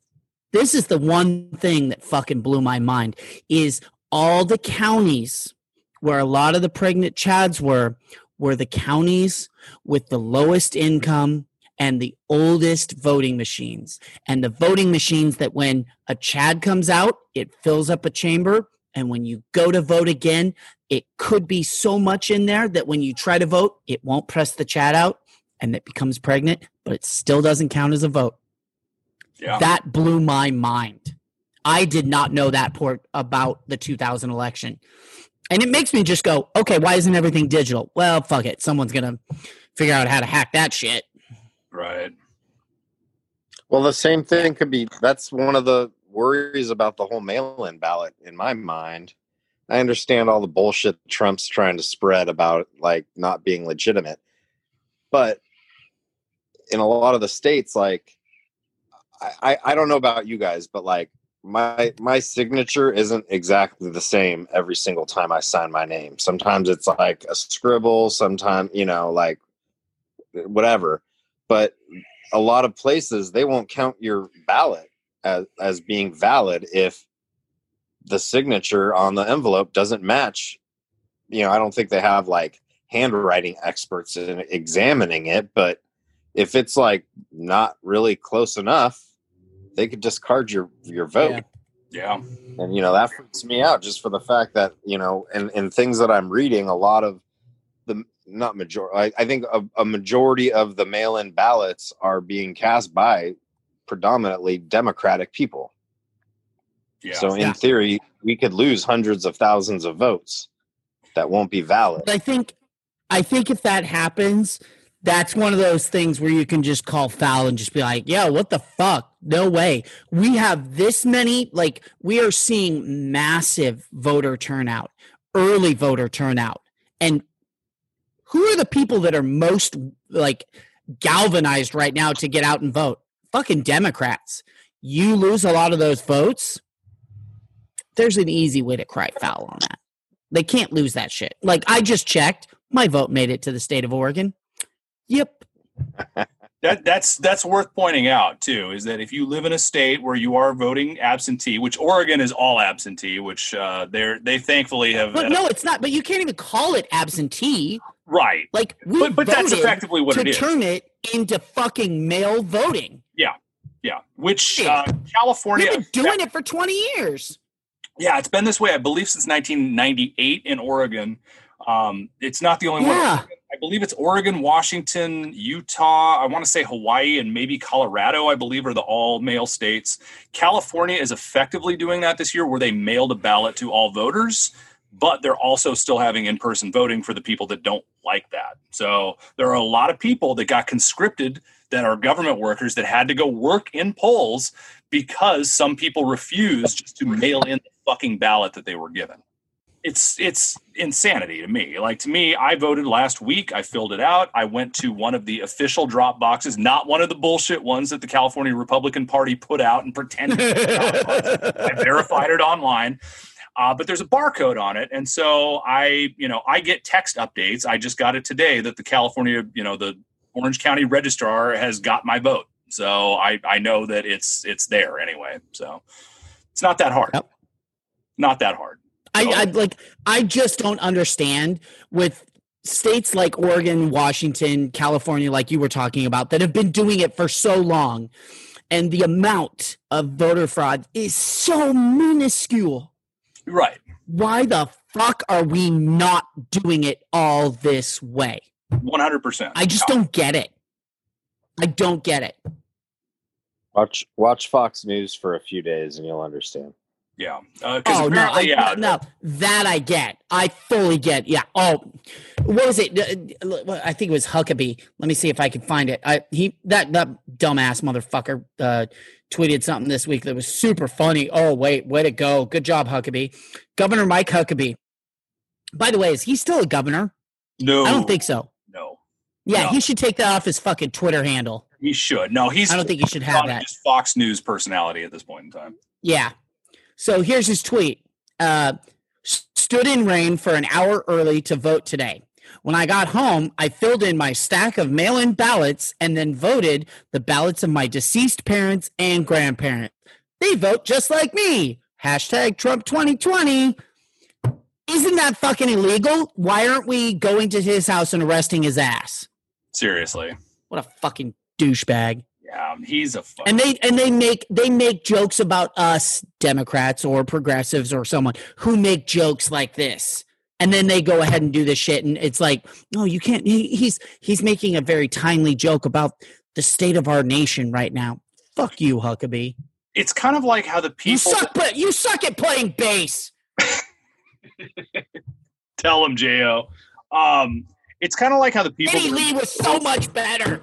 this is the one thing that fucking blew my mind is all the counties where a lot of the pregnant chads were were the counties with the lowest income and the oldest voting machines and the voting machines that when a chad comes out it fills up a chamber and when you go to vote again it could be so much in there that when you try to vote it won't press the chad out and it becomes pregnant but it still doesn't count as a vote yeah. that blew my mind. I did not know that part about the 2000 election. And it makes me just go, okay, why isn't everything digital? Well, fuck it. Someone's going to figure out how to hack that shit. Right. Well, the same thing could be. That's one of the worries about the whole mail-in ballot in my mind. I understand all the bullshit Trump's trying to spread about like not being legitimate, but in a lot of the states, like I, I don't know about you guys, but like my my signature isn't exactly the same every single time I sign my name. Sometimes it's like a scribble, sometimes you know, like whatever. But a lot of places they won't count your ballot as, as being valid if the signature on the envelope doesn't match you know i don't think they have like handwriting experts in examining it but if it's like not really close enough they could discard your your vote Yeah. Yeah. and you know that freaks me out just for the fact that you know and and things that i'm reading a lot of the not majority I, I think a, a majority of the mail-in ballots are being cast by predominantly democratic people Yeah. so in Yeah. theory we could lose hundreds of thousands of votes that won't be valid I think, I think if that happens, that's one of those things where you can just call foul and just be like, yo, what the fuck? No way. We have this many, like, we are seeing massive voter turnout, early voter turnout. And who are the people that are most, like, galvanized right now to get out and vote? Fucking Democrats. You lose a lot of those votes. There's an easy way to cry foul on that. They can't lose that shit. Like, I just checked. My vote made it to the state of Oregon. Yep. that that's that's worth pointing out too. Is that if you live in a state where you are voting absentee, which Oregon is all absentee, which uh, they're they thankfully have. But no, it's not. But you can't even call it absentee. Right. Like we But but that's effectively what to it is. turn it into fucking mail voting. Yeah. Which Yeah. uh, California. We've been doing it for twenty years. Yeah, it's been this way, I believe, since 1998 in Oregon. Um, it's not the only one. I believe it's Oregon, Washington, Utah. I want to say Hawaii and maybe Colorado. I believe are the all mail states. California is effectively doing that this year, where they mailed a ballot to all voters, but they're also still having in person voting for the people that don't like that. So there are a lot of people that got conscripted that are government workers that had to go work in polls because some people refused just to mail in the fucking ballot that they were given. It's it's insanity to me. Like to me, I voted last week. I filled it out. I went to one of the official drop boxes, not one of the bullshit ones that the California Republican Party put out and pretended. I verified it online. Uh, but there's a barcode on it, and so I, you know, I get text updates. I just got it today that the California, you know, the Orange County registrar has got my vote, so I I know that it's it's there anyway. So it's not that hard. Yep. Not that hard. I, oh, I like I just don't understand with states like Oregon, Washington, California, like you were talking about, that have been doing it for so long, and the amount of voter fraud is so minuscule. Right. Why the fuck are we not doing it all this way? One hundred percent. I just don't get it. I don't get it. Watch watch Fox News for a few days and you'll understand. Yeah. Uh, Oh no, I, yeah, no, that I get. I fully get. Yeah. Oh, what was it? Uh, I think it was Huckabee. Let me see if I can find it. I he that that dumbass motherfucker uh, tweeted something this week that was super funny. Oh wait, way to go! Good job, Huckabee. Governor Mike Huckabee. By the way, is he still a governor? No, I don't think so. no. Yeah, No. he should take that off his fucking Twitter handle. He should. No, he's. I don't think he should have that. Just Fox News personality at this point in time. Yeah. So here's his tweet. Uh, stood in rain for an hour early to vote today. When I got home, I filled in my stack of mail in ballots and then voted the ballots of my deceased parents and grandparents. They vote just like me. Hashtag Trump 2020. Isn't that fucking illegal? Why aren't we going to his house and arresting his ass? Seriously. What a fucking douchebag. Yeah, he's a. Fuck. and they and they make they make jokes about us democrats or progressives or someone who make jokes like this and then they go ahead and do this shit and it's like no you can't he, he's he's making a very timely joke about the state of our nation right now fuck you huckabee it's kind of like how the you people suck but you suck at playing bass tell him, Jo. Um, it's kind of like how the people. Geddy Lee was so much better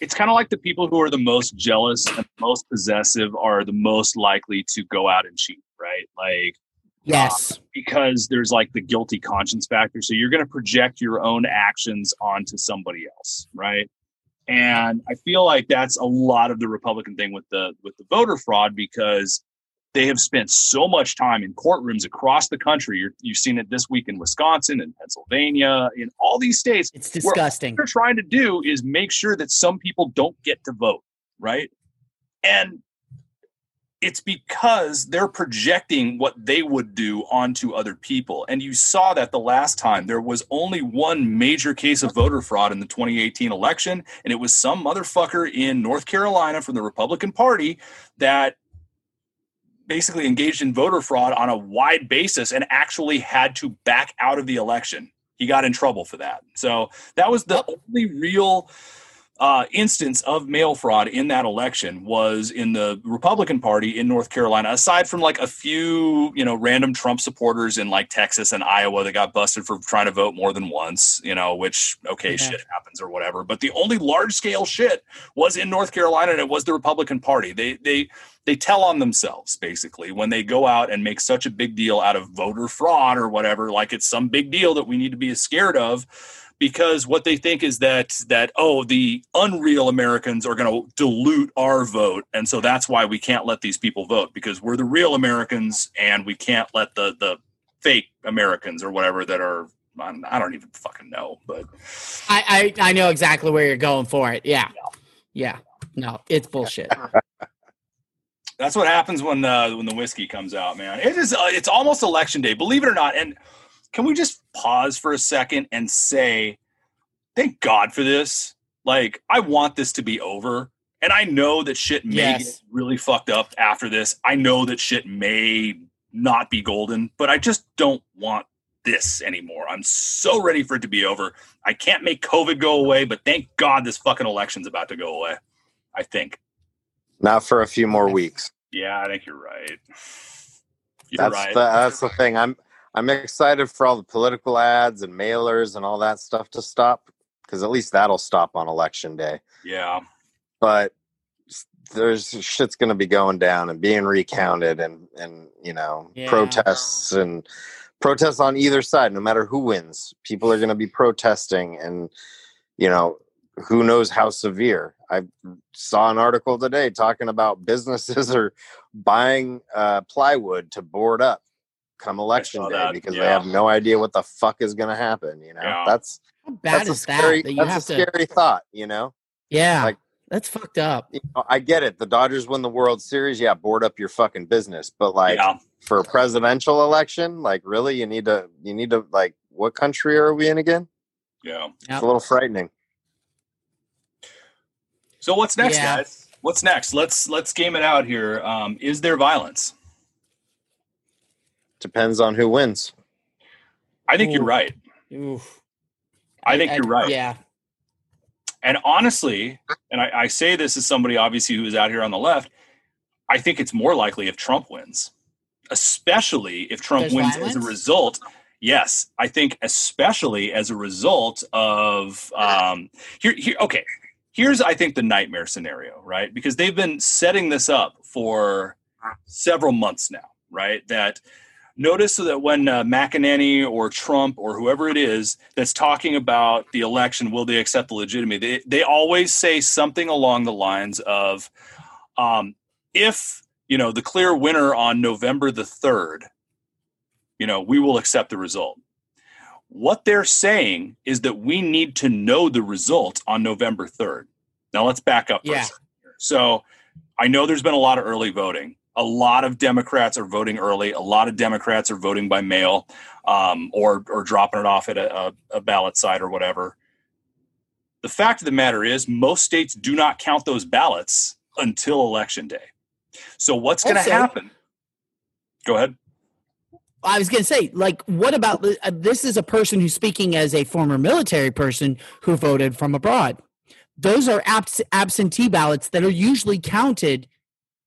it's kind of like the people who are the most jealous and most possessive are the most likely to go out and cheat, right? Like yes um, because there's like the guilty conscience factor. So you're going to project your own actions onto somebody else, right? And I feel like that's a lot of the Republican thing with the with the voter fraud because they have spent so much time in courtrooms across the country. You're, you've seen it this week in Wisconsin and Pennsylvania, in all these states. it's disgusting What they're trying to do is make sure that some people don't get to vote, right? And it's because they're projecting what they would do onto other people. And you saw that the last time there was only one major case of voter fraud in the 2018 election, and it was some motherfucker in North Carolina from the Republican Party that basically engaged in voter fraud on a wide basis and actually had to back out of the election. He got in trouble for that. So that was the only real uh, instance of mail fraud in that election was in the Republican Party in North Carolina. Aside from like a few, you know, random Trump supporters in like Texas and Iowa that got busted for trying to vote more than once, you know, which okay, Yeah. shit happens or whatever. But the only large scale shit was in North Carolina, and it was the Republican Party. They they they tell on themselves basically when they go out and make such a big deal out of voter fraud or whatever, like it's some big deal that we need to be scared of because what they think is that that oh the unreal americans are going to dilute our vote and so that's why we can't let these people vote because we're the real americans and we can't let the the fake americans or whatever that are I don't- even fucking know, but I, I I know exactly where you're going for it. Yeah, Yeah. No, it's bullshit. That's what happens when uh, when the whiskey comes out, man. It is. Uh, it's almost election day, believe it or not. And can we just pause for a second and say, thank God for this. Like, I want this to be over. And I know that shit may Yes. get really fucked up after this. I know that shit may not be golden, but I just don't want this anymore. I'm so ready for it to be over. I can't make COVID go away, but thank God this fucking election's about to go away. I think. Not for a few more weeks. Yeah, I think you're right. You're That's right. the that's the thing. I'm I'm excited for all the political ads and mailers and all that stuff to stop because at least that'll stop on election day. yeah. But there's shit's going to be going down and being recounted and and you know Yeah. protests and protests on either side no matter who wins people are going to be protesting and you know who knows how severe i saw an article today talking about businesses are buying uh, plywood to board up come election day that, because they have no idea what the fuck is going to happen you know Yeah. that's How bad that's a is that? scary That you that's have a to. scary thought you know Yeah. like- that's fucked up. you know, I get it. The Dodgers win the World Series. Yeah, board up your fucking business. But like yeah. for a presidential election, like really, you need to, you need to, like, what country are we in again? Yeah. Yep. It's a little frightening. So what's next, Yeah. guys? What's next? Let's let's game it out here. Um, is there violence? Depends on who wins. I think you're right. Oof. I think you're right. Yeah. And honestly, and I, I say this as somebody obviously who is out here on the left, I think it's more likely if Trump wins, especially if Trump There's wins as a result. Yes, I think especially as a result of um, here. Here, okay. Here's I think the nightmare scenario, right? Because they've been setting this up for several months now, right? That notice that when uh, McEnany or Trump or whoever it is that's talking about the election, will they accept the legitimacy? They, they always say something along the lines of, um, if you know the clear winner on November the third, you know we will accept the result. What they're saying is that we need to know the result on November third. Now let's back up. Yeah. a second here. So I know there's been a lot of early voting. A lot of Democrats are voting early. A lot of Democrats are voting by mail um, or or dropping it off at a, a, ballot site or whatever. The fact of the matter is, most states do not count those ballots until election day. So what's going to happen? Go ahead. I was going to say, like, what about uh, this? Is a person who's speaking as a former military person who voted from abroad. Those are abs- absentee ballots that are usually counted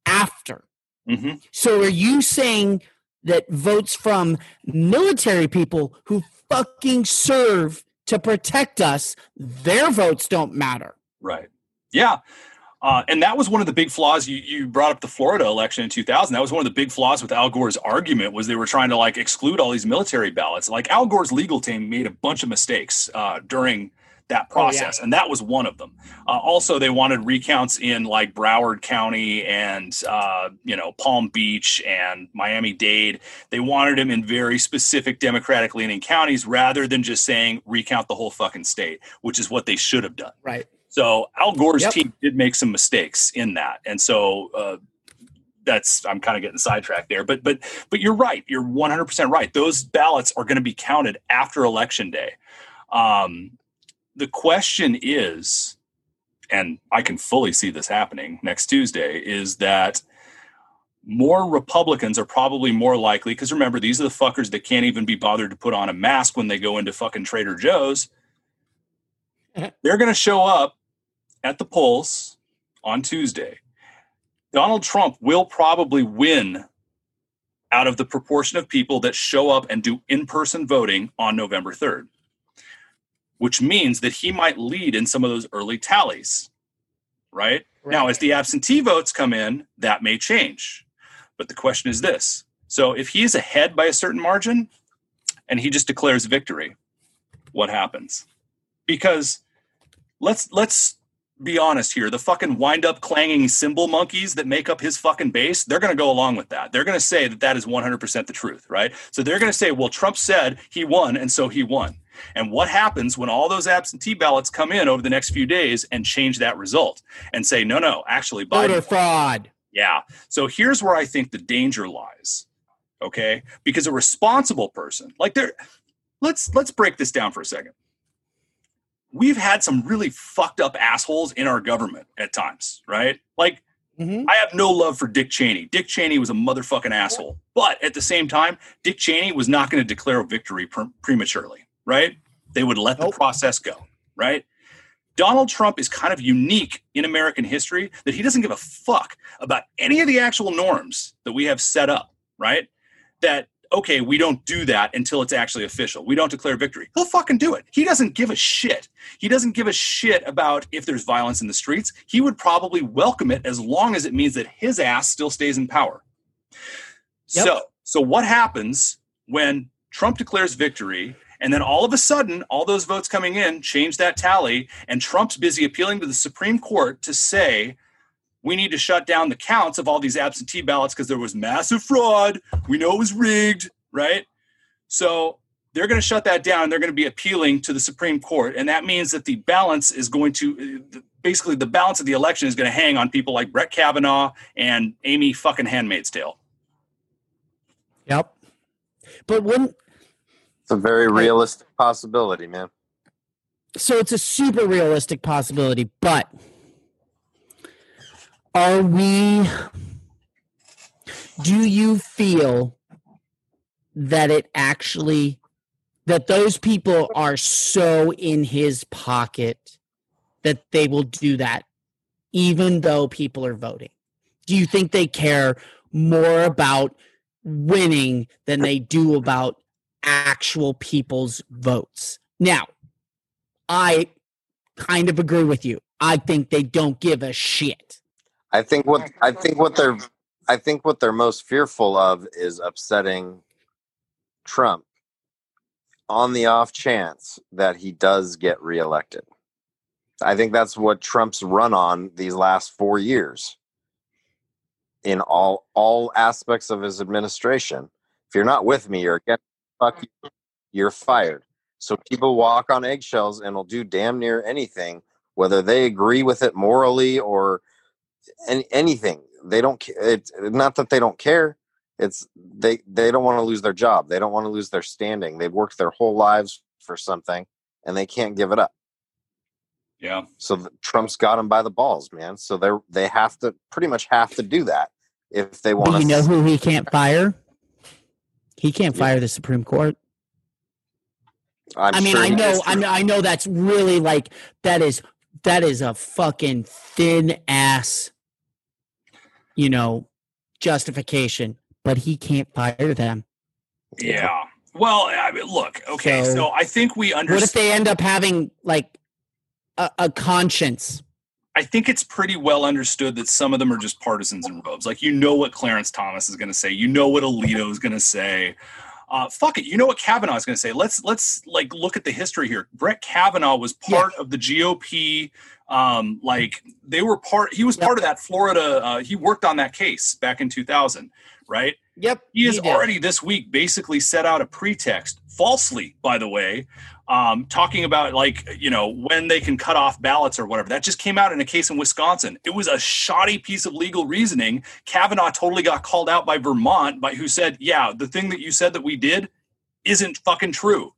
after. Hmm So, are you saying that votes from military people who fucking serve to protect us, their votes don't matter? Right. Yeah. Uh, and that was one of the big flaws. You, you brought up the Florida election in 2000. That was one of the big flaws with Al Gore's argument was they were trying to like exclude all these military ballots. Like Al Gore's legal team made a bunch of mistakes uh, during that Oh, yeah. process, and that was one of them. Uh, also, they wanted recounts in like Broward County and uh, you know Palm Beach and Miami Dade. They wanted them in very specific Democratic leaning counties rather than just saying recount the whole fucking state, which is what they should have done. Right. So Al Gore's Yep. team did make some mistakes in that, and so uh, that's I'm kind of getting sidetracked there. But but but you're right. You're 100 percent right. Those ballots are going to be counted after election day. Um, the question is, and I can fully see this happening next Tuesday, is that more Republicans are probably more likely because remember these are the fuckers that can't even be bothered to put on a mask when they go into fucking Trader Joe's. They're going to show up at the polls on Tuesday. Donald Trump will probably win out of the proportion of people that show up and do in person voting on November 3rd, which means that he might lead in some of those early tallies, right? Now, as the absentee votes come in, that may change. But the question is this so if he is ahead by a certain margin and he just declares victory, what happens? Because let's let's be honest here. The fucking wind up clanging cymbal monkeys that make up his fucking base, they're going to go along with that. They're going to say that that is 100% the truth, right? So they're going to say, well, Trump said he won, and so he won. And what happens when all those absentee ballots come in over the next few days and change that result and say, no, no, actually, Biden. Voter fraud. Yeah. So here's where I think the danger lies. Okay. Because a responsible person, like there, let's let's break this down for a second. We've had some really fucked up assholes in our government at times, right? Like Mhm. I have no love for Dick Cheney. Dick Cheney was a motherfucking asshole. But at the same time, Dick Cheney was not going to declare a victory pre- prematurely, right? They would let Nope. the process go, right? Donald Trump is kind of unique in American history that he doesn't give a fuck about any of the actual norms that we have set up, right? That, okay, we don't do that until it's actually official. We don't declare victory. He'll fucking do it. He doesn't give a shit. He doesn't give a shit about if there's violence in the streets. He would probably welcome it as long as it means that his ass still stays in power. Yep. So, so what happens when Trump declares victory and then all of a sudden all those votes coming in change that tally and Trump's busy appealing to the Supreme Court to say we need to shut down the counts of all these absentee ballots because there was massive fraud. We know it was rigged, right? So they're going to shut that down and they're going to be appealing to the Supreme Court. And that means that the balance is going to uh, basically the balance of the election is going to hang on people like Brett Kavanaugh and Amy fucking Handmaid's Tale. Yep. But when It's a very realistic possibility, man. so it's a super realistic possibility, but are we do you feel that it actually that those people are so in his pocket that they will do that even though people are voting do you think they care more about winning than they do about actual people's votes now i kind of agree with you i think they don't give a shit I think what I think what they're I think what they're most fearful of is upsetting Trump on the off chance that he does get reelected. I think that's what Trump's run on these last 4 years in all all aspects of his administration. If you're not with me, you're against fuck you, you're fired. So people walk on eggshells and will do damn near anything whether they agree with it morally or any, anything. They don't. ca- It's not that they don't care. It's they they don't want to lose their job. They don't want to lose their standing. They've worked their whole lives for something, and they can't give it up. Yeah. So the, Trump's got them by the balls, man. So they are they have to pretty much have to do that if they want But to. you know who he can't fire? He can't Yeah. fire the Supreme Court. I'm i mean, sure I know, I know, I know that's really like that is that is a fucking thin ass, you know, justification. But he can't fire them. Yeah. Well, I mean, look, okay, so, So- I think we understand. What if they end up having like a, a conscience? I think it's pretty well understood that some of them are just partisans in robes. Like, you know what Clarence Thomas is going to say. You know what Alito is going to say. Uh, fuck it. You know what Kavanaugh is going to say. Let's let's like look at the history here. Brett Kavanaugh was part of the GOP. Um, like they were part. He was part of that Florida. Uh, he worked on that case back in 2000, right? Yep. he has already this week basically set out a pretext falsely by the way um, talking about like you know when they can cut off ballots or whatever that just came out in a case in wisconsin it was a shoddy piece of legal reasoning kavanaugh totally got called out by vermont by who said yeah the thing that you said that we did isn't fucking true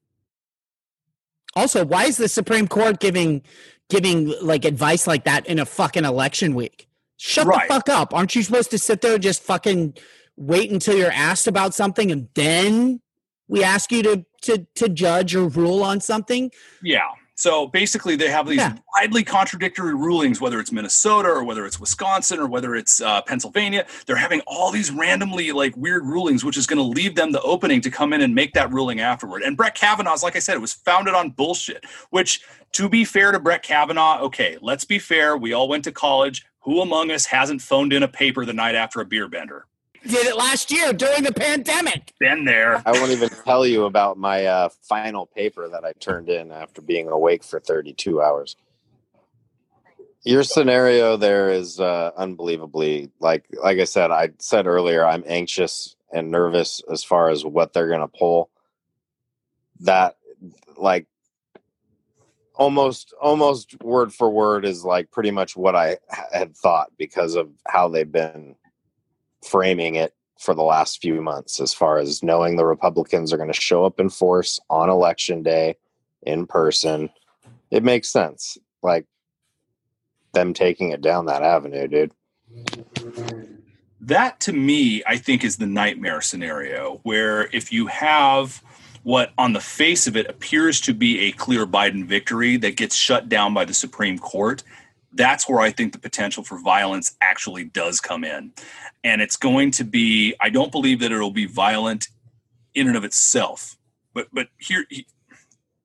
Also, why is the Supreme Court giving giving like advice like that in a fucking election week? Shut Right. the fuck up. Aren't you supposed to sit there and just fucking wait until you're asked about something and then we ask you to to to judge or rule on something? Yeah. So basically, they have these Yeah. widely contradictory rulings, whether it's Minnesota or whether it's Wisconsin or whether it's uh, Pennsylvania. They're having all these randomly like weird rulings, which is going to leave them the opening to come in and make that ruling afterward. And Brett Kavanaugh's, like I said, it was founded on bullshit. Which, to be fair to Brett Kavanaugh, okay, let's be fair. We all went to college. Who among us hasn't phoned in a paper the night after a beer bender? Did it last year during the pandemic. Been there. I won't even tell you about my uh, final paper that I turned in after being awake for 32 hours. Your scenario there is uh, unbelievably like like I said. I said earlier, I'm anxious and nervous as far as what they're going to pull. That like almost almost word for word is like pretty much what I had thought because of how they've been framing it for the last few months as far as knowing the Republicans are going to show up in force on election day in person. It makes sense. Like them taking it down that avenue, dude. That to me, I think, is the nightmare scenario where if you have what on the face of it appears to be a clear Biden victory that gets shut down by the Supreme Court, that's where I think the potential for violence actually does come in. And it's going to be, I don't believe that it'll be violent in and of itself. But but here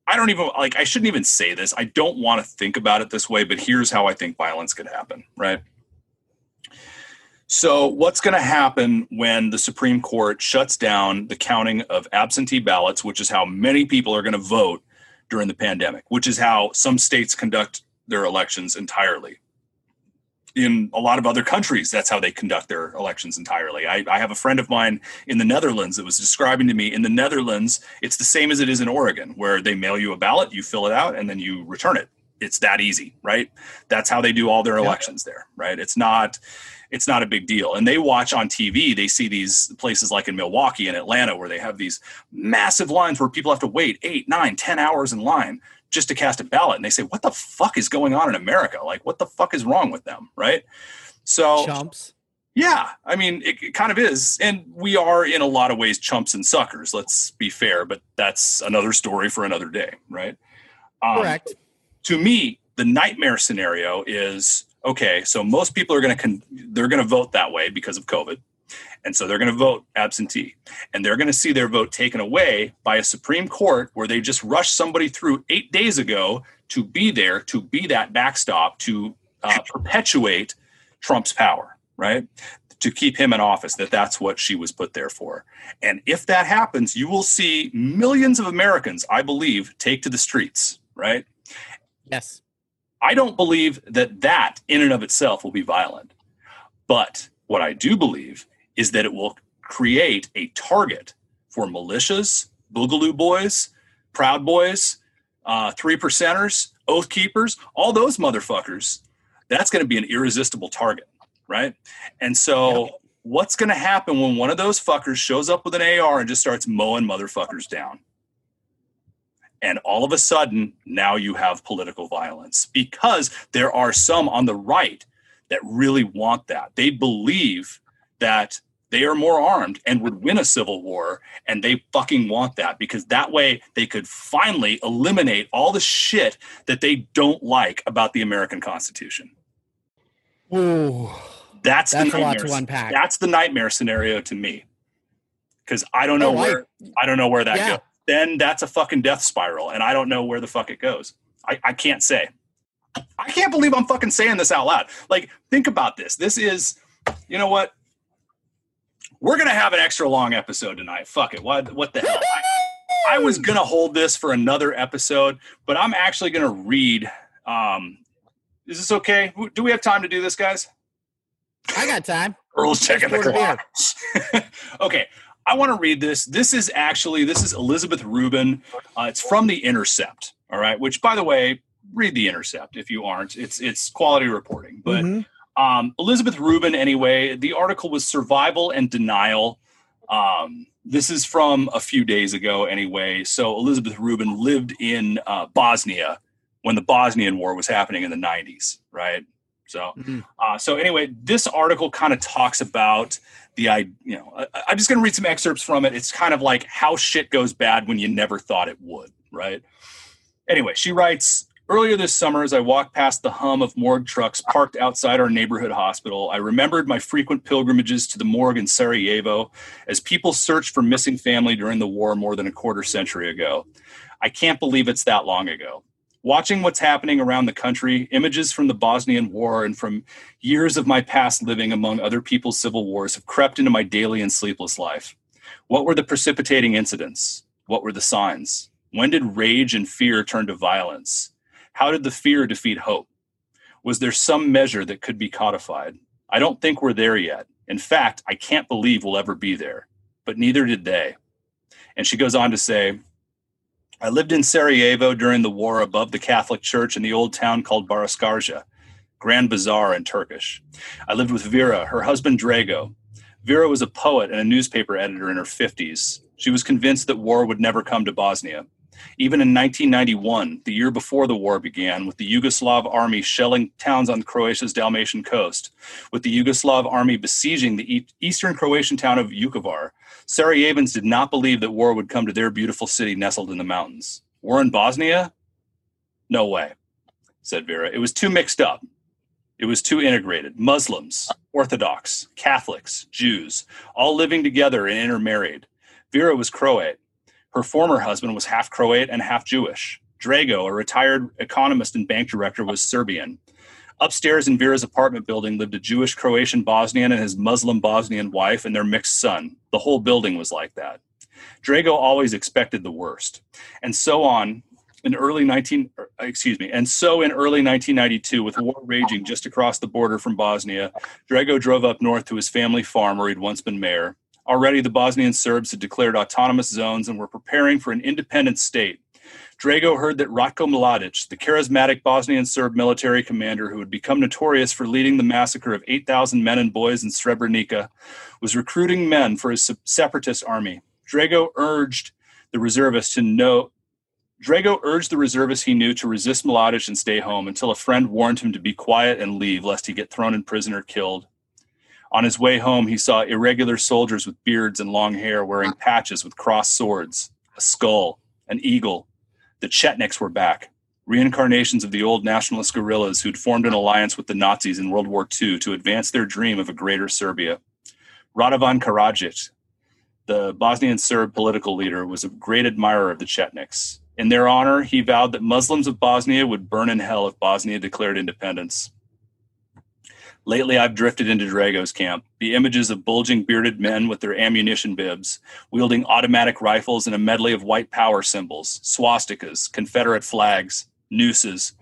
I don't even like I shouldn't even say this. I don't want to think about it this way, but here's how I think violence could happen, right? So, what's going to happen when the Supreme Court shuts down the counting of absentee ballots, which is how many people are going to vote during the pandemic, which is how some states conduct their elections entirely? In a lot of other countries, that's how they conduct their elections entirely. I, I have a friend of mine in the Netherlands that was describing to me in the Netherlands, it's the same as it is in Oregon, where they mail you a ballot, you fill it out, and then you return it. It's that easy, right? That's how they do all their elections yeah. there, right? It's not it's not a big deal. And they watch on TV, they see these places like in Milwaukee and Atlanta where they have these massive lines where people have to wait eight, nine, ten hours in line just to cast a ballot. And they say, what the fuck is going on in America? Like, what the fuck is wrong with them? Right. So, chumps. Yeah. I mean, it, it kind of is. And we are in a lot of ways chumps and suckers. Let's be fair, but that's another story for another day. Right. Um, Correct. To me, the nightmare scenario is okay, so most people are going to con- they're going to vote that way because of COVID. And so they're going to vote absentee. And they're going to see their vote taken away by a Supreme Court where they just rushed somebody through 8 days ago to be there to be that backstop to uh, perpetuate Trump's power, right? To keep him in office, that that's what she was put there for. And if that happens, you will see millions of Americans, I believe, take to the streets, right? Yes. I don't believe that that in and of itself will be violent. But what I do believe is that it will create a target for militias, boogaloo boys, proud boys, uh, three percenters, oath keepers, all those motherfuckers. That's going to be an irresistible target, right? And so, what's going to happen when one of those fuckers shows up with an AR and just starts mowing motherfuckers down? And all of a sudden, now you have political violence because there are some on the right that really want that. They believe that they are more armed and would win a civil war. And they fucking want that because that way they could finally eliminate all the shit that they don't like about the American Constitution. Ooh. That's, that's the a lot to unpack. That's the nightmare scenario to me. Because I don't know oh, where I, I, don't know where that yeah. goes then that's a fucking death spiral. And I don't know where the fuck it goes. I, I can't say. I can't believe I'm fucking saying this out loud. Like, think about this. This is, you know what? We're gonna have an extra long episode tonight. Fuck it. What what the hell? I, I was gonna hold this for another episode, but I'm actually gonna read. Um, is this okay? Do we have time to do this, guys? I got time. Earl's checking the clock. okay, I want to read this. This is actually this is Elizabeth Rubin. Uh, it's from the Intercept. All right, which by the way, read the Intercept if you aren't. It's it's quality reporting. But mm-hmm. Um, Elizabeth Rubin, anyway, the article was survival and denial. Um, this is from a few days ago, anyway. So Elizabeth Rubin lived in uh, Bosnia when the Bosnian War was happening in the '90s, right? So, mm-hmm. uh, so anyway, this article kind of talks about the I, you know, I, I'm just going to read some excerpts from it. It's kind of like how shit goes bad when you never thought it would, right? Anyway, she writes. Earlier this summer, as I walked past the hum of morgue trucks parked outside our neighborhood hospital, I remembered my frequent pilgrimages to the morgue in Sarajevo as people searched for missing family during the war more than a quarter century ago. I can't believe it's that long ago watching what's happening around the country, images from the Bosnian War and from years of my past living among other people's civil wars have crept into my daily and sleepless life. What were the precipitating incidents? What were the signs? When did rage and fear turn to violence? How did the fear defeat hope? Was there some measure that could be codified? I don't think we're there yet. In fact, I can't believe we'll ever be there, but neither did they. And she goes on to say, I lived in Sarajevo during the war above the Catholic Church in the old town called Baraskarja, Grand Bazaar in Turkish. I lived with Vera, her husband Drago. Vera was a poet and a newspaper editor in her 50s. She was convinced that war would never come to Bosnia. Even in 1991, the year before the war began, with the Yugoslav army shelling towns on Croatia's Dalmatian coast, with the Yugoslav army besieging the eastern Croatian town of Vukovar, Sarajevans did not believe that war would come to their beautiful city nestled in the mountains. War in Bosnia? No way, said Vera. It was too mixed up. It was too integrated. Muslims, Orthodox, Catholics, Jews, all living together and intermarried. Vera was Croat. Her former husband was half Croat and half Jewish. Drago, a retired economist and bank director, was Serbian. Upstairs in Vera's apartment building lived a Jewish Croatian Bosnian and his Muslim Bosnian wife and their mixed son. The whole building was like that. Drago always expected the worst. And so on in early 19 er, excuse me and so in early 1992 with war raging just across the border from bosnia drago drove up north to his family farm where he'd once been mayor already the bosnian serbs had declared autonomous zones and were preparing for an independent state drago heard that ratko mladic the charismatic bosnian serb military commander who had become notorious for leading the massacre of 8000 men and boys in srebrenica was recruiting men for his separatist army drago urged the reservists to know Drago urged the reservists he knew to resist Mladic and stay home until a friend warned him to be quiet and leave lest he get thrown in prison or killed. On his way home, he saw irregular soldiers with beards and long hair wearing patches with crossed swords, a skull, an eagle. The Chetniks were back, reincarnations of the old nationalist guerrillas who'd formed an alliance with the Nazis in World War II to advance their dream of a greater Serbia. Radovan Karadzic, the Bosnian Serb political leader, was a great admirer of the Chetniks. In their honor, he vowed that Muslims of Bosnia would burn in hell if Bosnia declared independence. Lately, I've drifted into Drago's camp. The images of bulging bearded men with their ammunition bibs, wielding automatic rifles and a medley of white power symbols, swastikas, Confederate flags, nooses,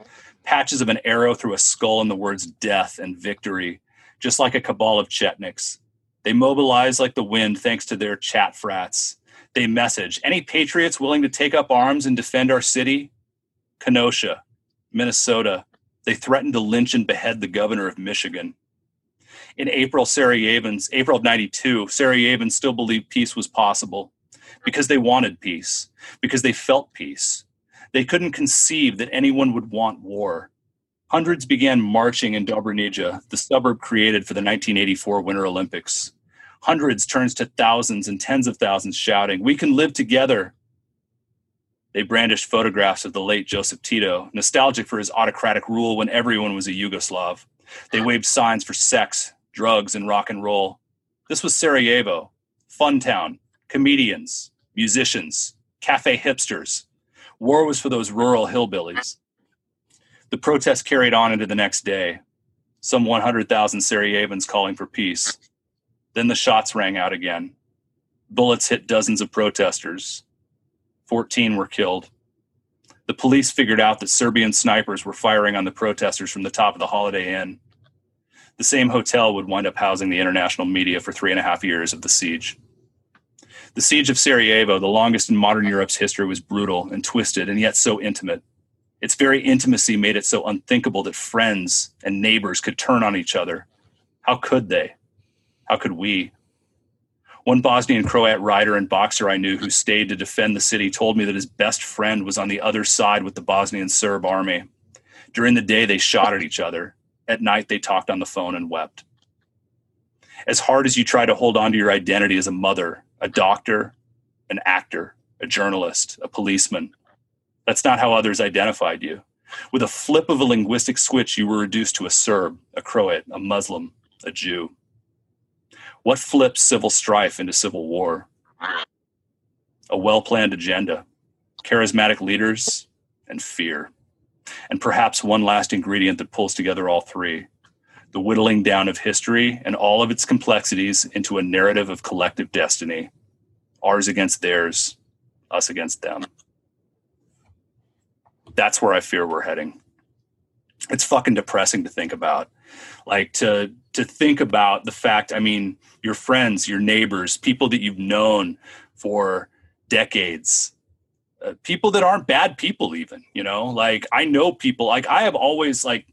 patches of an arrow through a skull and the words death and victory, just like a cabal of Chetniks. They mobilize like the wind thanks to their chat frats, they message any patriots willing to take up arms and defend our city? Kenosha, Minnesota. They threatened to lynch and behead the governor of Michigan. In April, Sarajevans, April of 92, Sarajevans still believed peace was possible because they wanted peace, because they felt peace. They couldn't conceive that anyone would want war. Hundreds began marching in Dobrinja, the suburb created for the 1984 Winter Olympics hundreds turns to thousands and tens of thousands shouting, We can live together. They brandished photographs of the late Joseph Tito, nostalgic for his autocratic rule when everyone was a Yugoslav. They waved signs for sex, drugs, and rock and roll. This was Sarajevo, fun town, comedians, musicians, cafe hipsters. War was for those rural hillbillies. The protests carried on into the next day. Some 100,000 Sarajevans calling for peace. Then the shots rang out again. Bullets hit dozens of protesters. 14 were killed. The police figured out that Serbian snipers were firing on the protesters from the top of the Holiday Inn. The same hotel would wind up housing the international media for three and a half years of the siege. The siege of Sarajevo, the longest in modern Europe's history, was brutal and twisted and yet so intimate. Its very intimacy made it so unthinkable that friends and neighbors could turn on each other. How could they? How could we? One Bosnian Croat rider and boxer I knew who stayed to defend the city told me that his best friend was on the other side with the Bosnian Serb army. During the day, they shot at each other. At night, they talked on the phone and wept. As hard as you try to hold on to your identity as a mother, a doctor, an actor, a journalist, a policeman, that's not how others identified you. With a flip of a linguistic switch, you were reduced to a Serb, a Croat, a Muslim, a Jew. What flips civil strife into civil war? A well planned agenda, charismatic leaders, and fear. And perhaps one last ingredient that pulls together all three the whittling down of history and all of its complexities into a narrative of collective destiny ours against theirs, us against them. That's where I fear we're heading. It's fucking depressing to think about. Like to to think about the fact, I mean, your friends, your neighbors, people that you've known for decades, uh, people that aren't bad people even you know? Like i know people like i have always like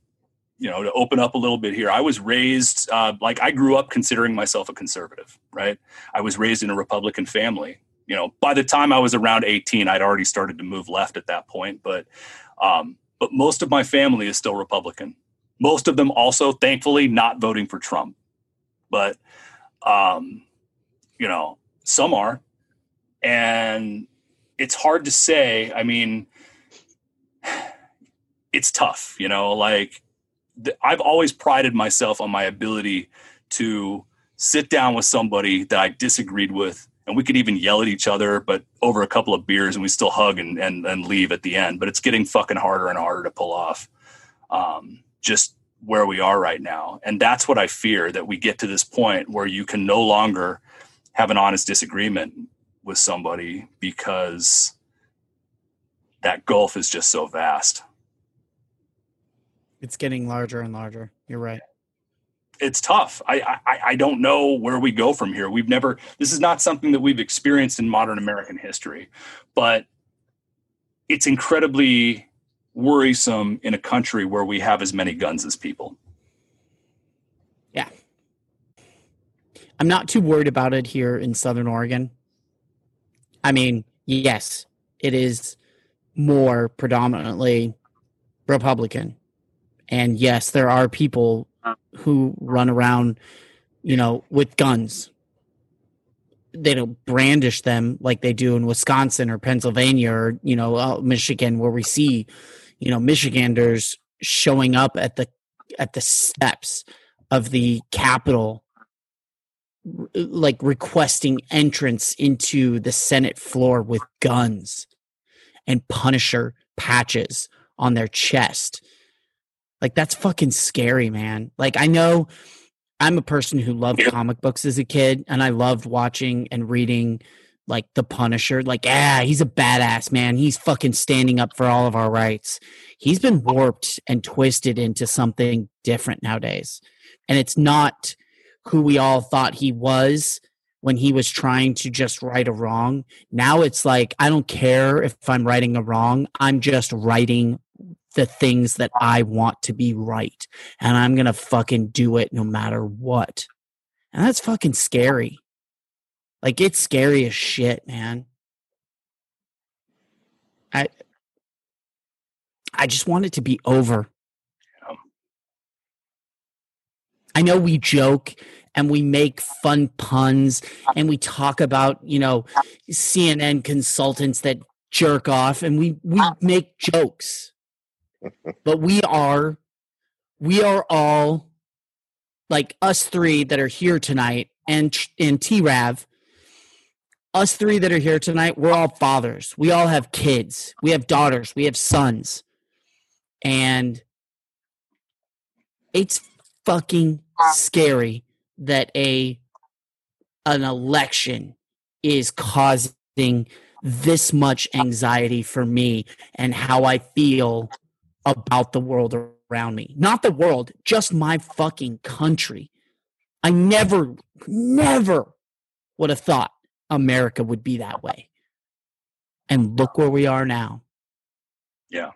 you know to open up a little bit here i was raised uh, like i grew up considering myself a conservative right? I was raised in a republican family you know? By the time i was around 18 i'd already started to move left at that point but um, but most of my family is still republican most of them also thankfully not voting for trump but um, you know some are and it's hard to say i mean it's tough you know like I've always prided myself on my ability to sit down with somebody that I disagreed with, and we could even yell at each other, but over a couple of beers, and we still hug and and, and leave at the end. But it's getting fucking harder and harder to pull off. Um, just where we are right now, and that's what I fear that we get to this point where you can no longer have an honest disagreement with somebody because that gulf is just so vast. It's getting larger and larger. You're right. It's tough. I, I I don't know where we go from here. We've never. This is not something that we've experienced in modern American history, but it's incredibly worrisome in a country where we have as many guns as people. Yeah. I'm not too worried about it here in Southern Oregon. I mean, yes, it is more predominantly Republican. And yes, there are people who run around, you know, with guns. They don't brandish them like they do in Wisconsin or Pennsylvania or, you know, uh, Michigan, where we see, you know, Michiganders showing up at the at the steps of the Capitol like requesting entrance into the Senate floor with guns and Punisher patches on their chest. Like that's fucking scary, man. Like I know I'm a person who loved comic books as a kid and I loved watching and reading like The Punisher. Like, ah, he's a badass, man. He's fucking standing up for all of our rights. He's been warped and twisted into something different nowadays. And it's not who we all thought he was when he was trying to just right a wrong. Now it's like, I don't care if I'm writing a wrong. I'm just writing the things that I want to be right. And I'm going to fucking do it no matter what. And that's fucking scary. Like it's scary as shit, man. I I just want it to be over. I know we joke and we make fun puns uh-huh. and we talk about, you know, CNN consultants that jerk off and we we uh-huh. make jokes but we are we are all like us three that are here tonight and and T-Rav us three that are here tonight we're all fathers we all have kids we have daughters we have sons and it's fucking scary that a an election is causing this much anxiety for me and how I feel about the world around me. Not the world, just my fucking country. I never, never would have thought America would be that way. And look where we are now. Yeah.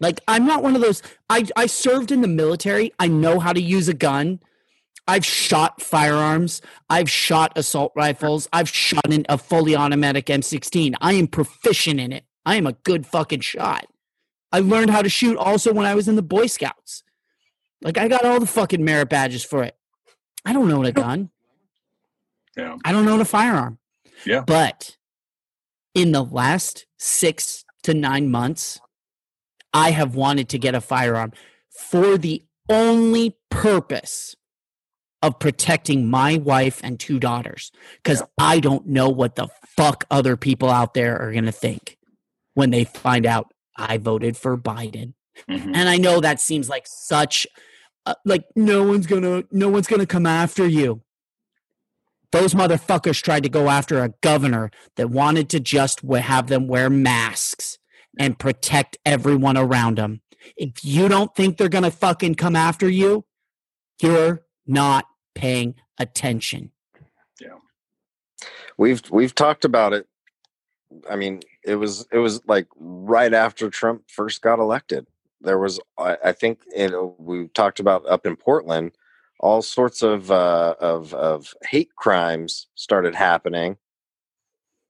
Like I'm not one of those I I served in the military. I know how to use a gun. I've shot firearms. I've shot assault rifles. I've shot in a fully automatic M16. I am proficient in it. I am a good fucking shot. I learned how to shoot also when I was in the Boy Scouts. Like I got all the fucking merit badges for it. I don't own a gun. Yeah. I don't own a firearm. Yeah. But in the last six to nine months, I have wanted to get a firearm for the only purpose of protecting my wife and two daughters because yeah. I don't know what the fuck other people out there are going to think when they find out I voted for Biden. Mm-hmm. And I know that seems like such uh, like no one's going to no one's going to come after you. Those motherfuckers tried to go after a governor that wanted to just have them wear masks and protect everyone around them. If you don't think they're going to fucking come after you, you're not paying attention. Yeah. We've we've talked about it I mean, it was it was like right after Trump first got elected. There was, I, think, it, we talked about up in Portland, all sorts of uh, of of hate crimes started happening.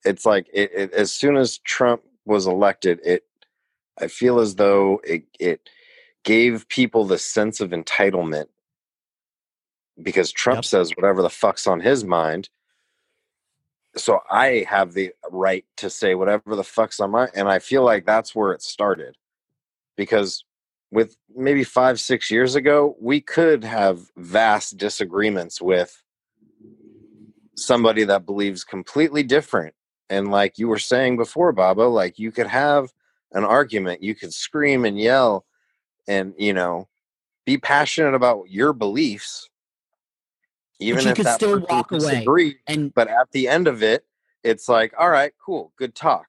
It's like it, it, as soon as Trump was elected, it I feel as though it it gave people the sense of entitlement because Trump Yep. says whatever the fuck's on his mind. So I have the right to say whatever the fuck's on my and I feel like that's where it started. Because with maybe 5 6 years ago, we could have vast disagreements with somebody that believes completely different. And like you were saying before, Baba, like you could have an argument, you could scream and yell and, you know, be passionate about your beliefs even you if could that still person walk away. And But at the end of it, it's like, all right, cool, good talk,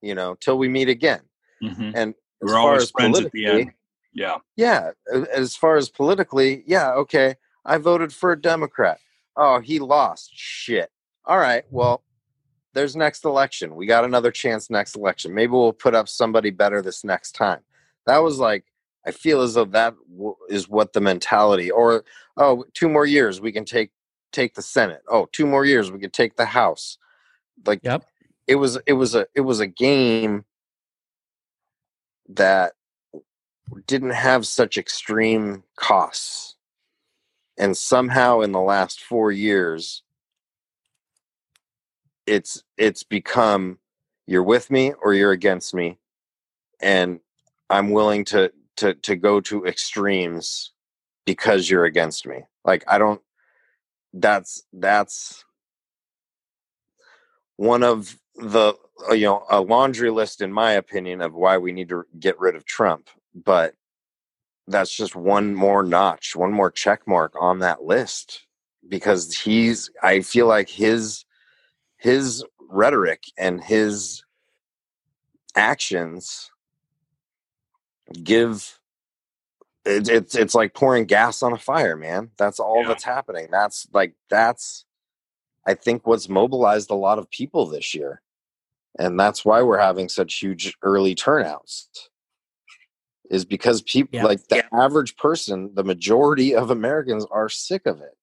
you know, till we meet again. Mhm. And as We're far always as friends at the politically, end. Yeah. yeah, as far as politically, yeah, okay, I voted for a Democrat. Oh, he lost. Shit. All right, well, there's next election. We got another chance next election. Maybe we'll put up somebody better this next time. That was like, I feel as though that w- is what the mentality. Or oh, two more years we can take take the Senate. Oh, two more years we could take the House. Like Yep. it was it was a it was a game that didn't have such extreme costs. And somehow in the last 4 years it's it's become you're with me or you're against me and I'm willing to to to go to extremes because you're against me. Like I don't that's that's one of the you know a laundry list in my opinion of why we need to get rid of Trump but that's just one more notch one more check mark on that list because he's I feel like his his rhetoric and his actions give it, it's it's like pouring gas on a fire man. That's all Yeah. that's happening. That's like that's i think what's mobilized a lot of people this year and that's why we're having such huge early turnouts is because people Yeah. like the average person the majority of americans are sick of it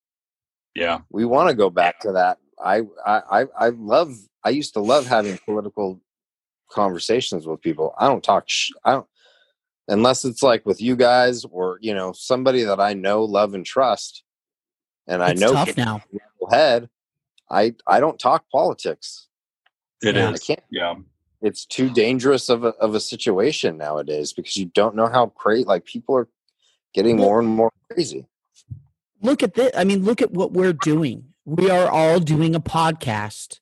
Yeah. we want to go back to that I, I i i love i used to love having political conversations with people i don't talk sh- i don't unless it's like with you guys or you know somebody that i know love and trust and i know tough now. head i i don't talk politics It is. Yeah. i can't Yeah. It's too dangerous of a, of a situation nowadays because you don't know how crazy like people are getting Well- more and more crazy look at this. I mean, look at what we're doing. We are all doing a podcast,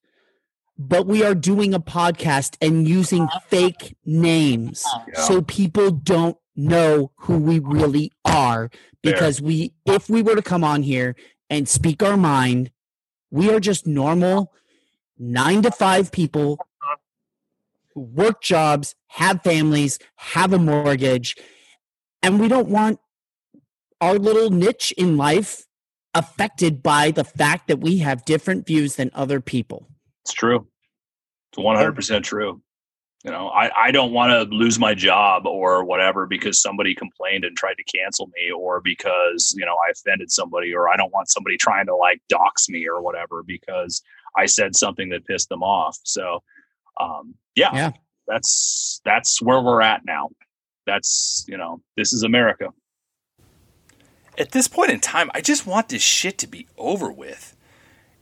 but we are doing a podcast and using fake names Yeah. so people don't know who we really are. Because we, if we were to come on here and speak our mind, we are just normal nine to five people who work jobs, have families, have a mortgage, and we don't want our little niche in life affected by the fact that we have different views than other people. It's true. It's one hundred percent true. You know, I, I don't want to lose my job or whatever because somebody complained and tried to cancel me or because, you know, I offended somebody or I don't want somebody trying to like dox me or whatever because I said something that pissed them off. So um yeah, Yeah. that's that's where we're at now. That's you know, this is America. At this point in time, I just want this shit to be over with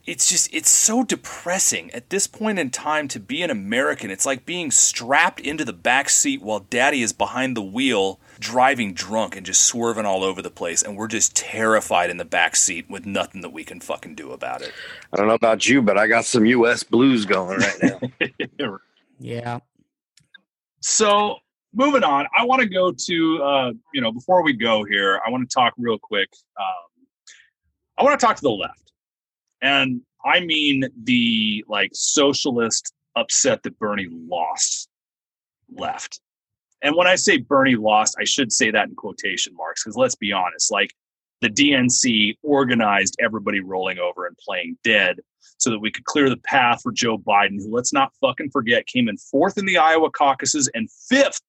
it's just it's so depressing at this point in time to be an American. It's like being strapped into the back seat while daddy is behind the wheel driving drunk and just swerving all over the place and we're just terrified in the back seat with nothing that we can fucking do about it. i don't know about you but i got some us blues going right now Yeah. so moving on, I want to go to uh, you know before we go here, I want to talk real quick. Um, I want to talk to the left, and I mean the like socialist upset that Bernie lost left. And when I say Bernie lost, I should say that in quotation marks because let's be honest, like the DNC organized everybody rolling over and playing dead so that we could clear the path for Joe Biden, who, let's not fucking forget, came in fourth in the Iowa caucuses and fifth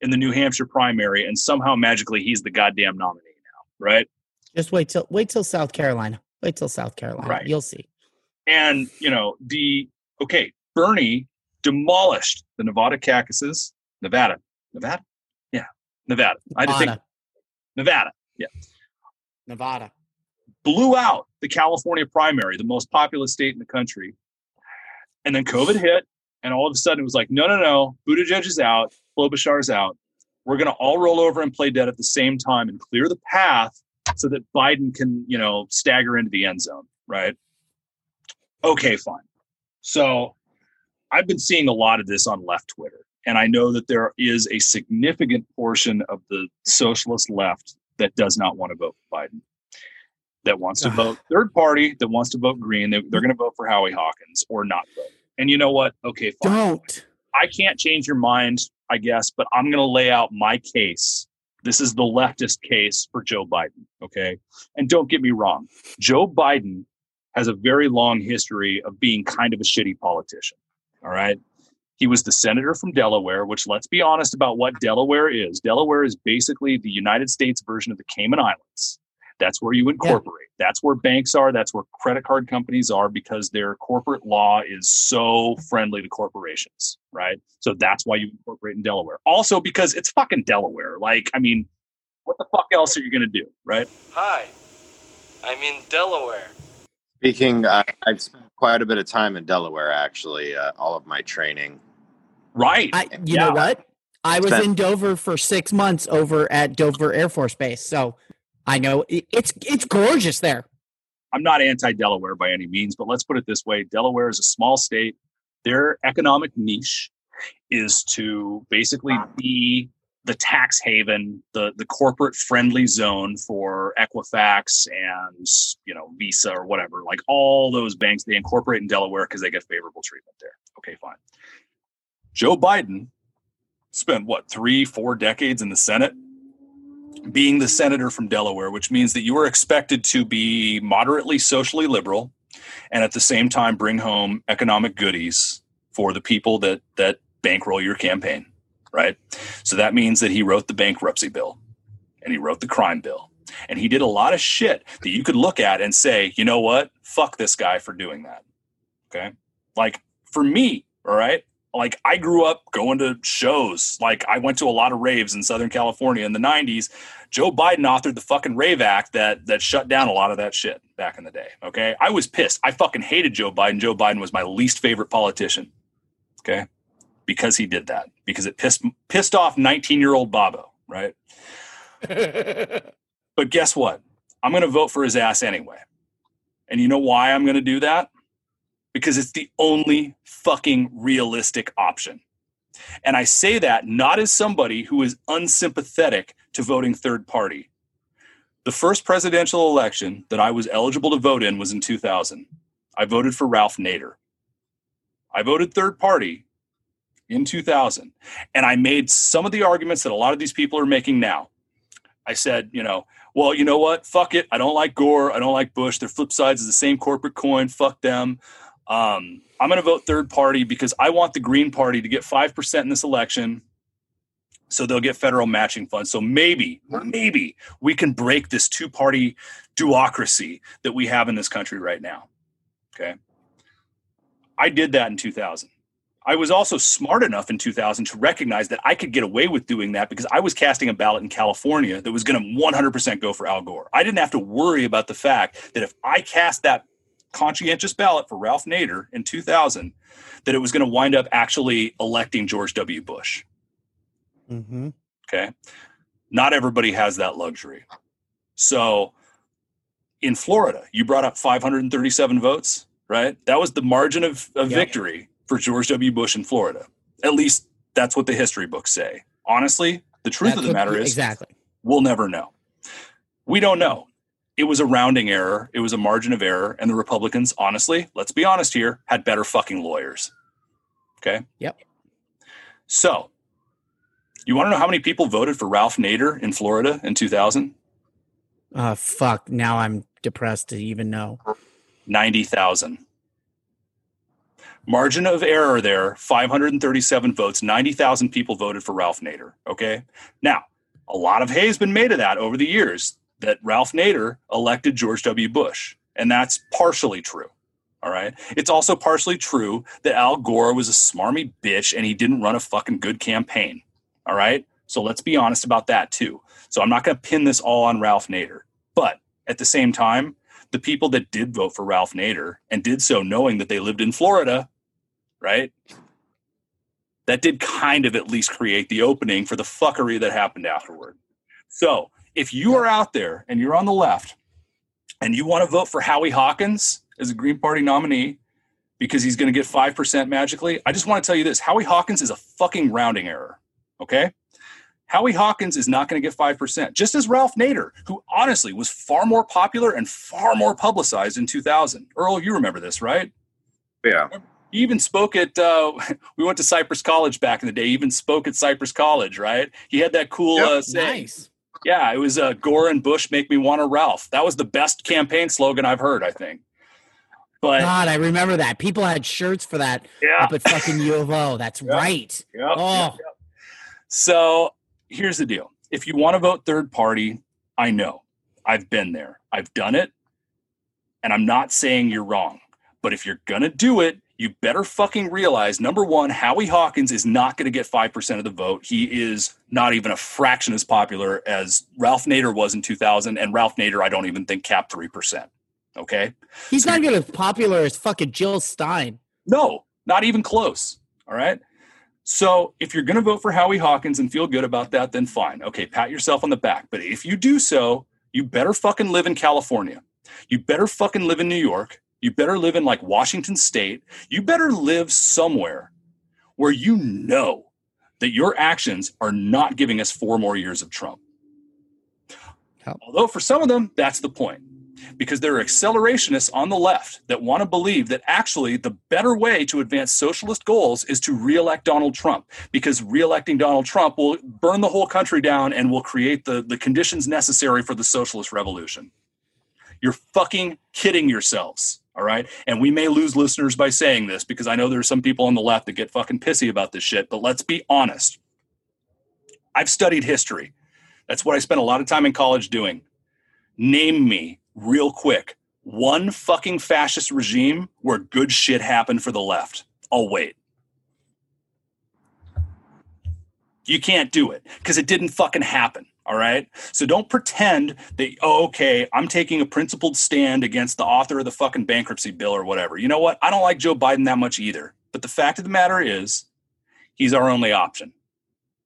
in the New Hampshire primary, and somehow magically he's the goddamn nominee now, right? Just wait till wait till South Carolina. Wait till South Carolina. Right. You'll see. And you know the okay, Bernie demolished the Nevada caucuses, Nevada, Nevada, yeah, Nevada. I to think Nevada. Yeah. Nevada. blew out the California primary, the most populous state in the country. And then COVID hit, and all of a sudden it was like, no, no, no, Buttigieg is out, Klobuchar's out. We're going to all roll over and play dead at the same time and clear the path so that Biden can, you know, stagger into the end zone, right? Okay, fine. So I've been seeing a lot of this on left Twitter, and I know that there is a significant portion of the socialist left that does not want to vote for Biden that wants to vote third party, that wants to vote green. They, they're going to vote for Howie Hawkins or not vote. And you know what? Okay, fine. Don't. I can't change your mind, I guess, but I'm going to lay out my case. This is the leftist case for Joe Biden. Okay. And don't get me wrong, Joe Biden has a very long history of being kind of a shitty politician. All right. He was the senator from Delaware, which let's be honest about what Delaware is. Delaware is basically the United States version of the Cayman Islands. That's where you incorporate. That's where banks are. That's where credit card companies are because their corporate law is so friendly to corporations, right? So that's why you incorporate in Delaware. Also because it's fucking Delaware. Like, I mean, what the fuck else are you going to do, right? Hi, I'm in Delaware. Speaking, I, I've spent quite a bit of time in Delaware, actually. Uh, all of my training. Right. I, you Yeah. know what? I was in Dover for six months over at Dover Air Force Base, so I know it's it's gorgeous there. I'm not anti Delaware by any means, but let's put it this way Delaware is a small state. Their economic niche is to basically be the tax haven, the, the corporate friendly zone for Equifax and you know Visa or whatever. Like all those banks, they incorporate in Delaware because they get favorable treatment there. Okay, fine. Joe Biden spent what three, four decades in the Senate being the senator from Delaware, which means that you are expected to be moderately socially liberal and at the same time bring home economic goodies for the people that that bankroll your campaign, right? So that means that he wrote the bankruptcy bill and he wrote the crime bill. And he did a lot of shit that you could look at and say, "You know what? Fuck this guy for doing that." Okay? Like for me, all right? Like I grew up going to shows. Like I went to a lot of raves in Southern California in the 90s. Joe Biden authored the fucking Rave Act that that shut down a lot of that shit back in the day. Okay. I was pissed. I fucking hated Joe Biden. Joe Biden was my least favorite politician. Okay. Because he did that. Because it pissed pissed off 19 year old Bobo, right? But guess what? I'm going to vote for his ass anyway. And you know why I'm going to do that? Because it's the only fucking realistic option. And I say that not as somebody who is unsympathetic to voting third party. The first presidential election that I was eligible to vote in was in 2000. I voted for Ralph Nader. I voted third party in 2000. And I made some of the arguments that a lot of these people are making now. I said, you know, well, you know what? Fuck it. I don't like Gore. I don't like Bush. They're flip sides of the same corporate coin. Fuck them. Um, I'm going to vote third party because I want the Green Party to get 5% in this election so they'll get federal matching funds. So maybe, maybe we can break this two party duocracy that we have in this country right now. Okay. I did that in 2000. I was also smart enough in 2000 to recognize that I could get away with doing that because I was casting a ballot in California that was going to 100% go for Al Gore. I didn't have to worry about the fact that if I cast that conscientious ballot for Ralph Nader in 2000, that it was going to wind up actually electing George W. Bush. hmm Okay. Not everybody has that luxury. So in Florida, you brought up 537 votes, right? That was the margin of, of victory for George W. Bush in Florida. At least that's what the history books say. Honestly, the truth of the matter is exactly. we'll never know. We don't know. It was a rounding error, it was a margin of error, and the Republicans, honestly, let's be honest here, had better fucking lawyers. Okay? Yep. So, you want to know how many people voted for Ralph Nader in Florida in 2000? Uh, fuck. Now I'm depressed to even know. 90,000. Margin of error there 537 votes. 90,000 people voted for Ralph Nader. Okay. Now, a lot of hay has been made of that over the years that Ralph Nader elected George W. Bush. And that's partially true. All right. It's also partially true that Al Gore was a smarmy bitch and he didn't run a fucking good campaign. All right. So let's be honest about that too. So I'm not going to pin this all on Ralph Nader. But at the same time, the people that did vote for Ralph Nader and did so knowing that they lived in Florida, right? That did kind of at least create the opening for the fuckery that happened afterward. So if you are out there and you're on the left and you want to vote for Howie Hawkins as a Green Party nominee because he's going to get 5% magically, I just want to tell you this Howie Hawkins is a fucking rounding error. Okay? Howie Hawkins is not going to get 5%, just as Ralph Nader, who honestly was far more popular and far more publicized in 2000. Earl, you remember this, right? Yeah. He even spoke at, uh, we went to Cypress College back in the day, he even spoke at Cypress College, right? He had that cool Yep. uh, saying. Nice. Yeah, it was uh, Gore and Bush make me want a Ralph. That was the best campaign slogan I've heard, I think. But God, I remember that. People had shirts for that yeah, up at fucking U of O. That's Yeah. right. Yep, Oh. So here's the deal. If you want to vote third party, I know. I've been there. I've done it. And I'm not saying you're wrong. But if you're going to do it, you better fucking realize number one, Howie Hawkins is not going to get 5% of the vote. He is not even a fraction as popular as Ralph Nader was in 2000. And Ralph Nader, I don't even think capped 3%. Okay. He's not even as popular as fucking Jill Stein. No, not even close. All right. So if you're going to vote for Howie Hawkins and feel good about that, then fine. Okay, pat yourself on the back. But if you do so, you better fucking live in California. You better fucking live in New York. You better live in like Washington State. You better live somewhere where you know that your actions are not giving us four more years of Trump. Although for some of them, that's the point because there are accelerationists on the left that want to believe that actually the better way to advance socialist goals is to reelect Donald Trump because reelecting Donald Trump will burn the whole country down and will create the, the conditions necessary for the socialist revolution. You're fucking kidding yourselves. All right. And we may lose listeners by saying this because I know there's some people on the left that get fucking pissy about this shit, but let's be honest. I've studied history. That's what I spent a lot of time in college doing. Name me real quick one fucking fascist regime where good shit happened for the left. I'll wait. You can't do it because it didn't fucking happen. All right. So don't pretend that, oh, okay, I'm taking a principled stand against the author of the fucking bankruptcy bill or whatever. You know what? I don't like Joe Biden that much either. But the fact of the matter is, he's our only option.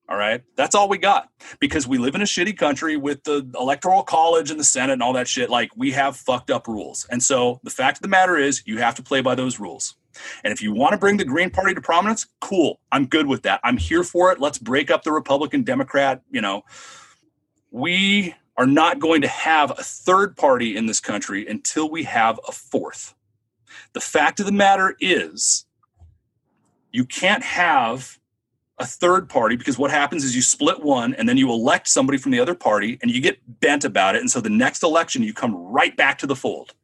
All right. That's all we got because we live in a shitty country with the electoral college and the Senate and all that shit. Like we have fucked up rules. And so the fact of the matter is, you have to play by those rules. And if you want to bring the Green Party to prominence, cool. I'm good with that. I'm here for it. Let's break up the Republican Democrat. You know, we are not going to have a third party in this country until we have a fourth. The fact of the matter is, you can't have a third party because what happens is you split one and then you elect somebody from the other party and you get bent about it. And so the next election, you come right back to the fold.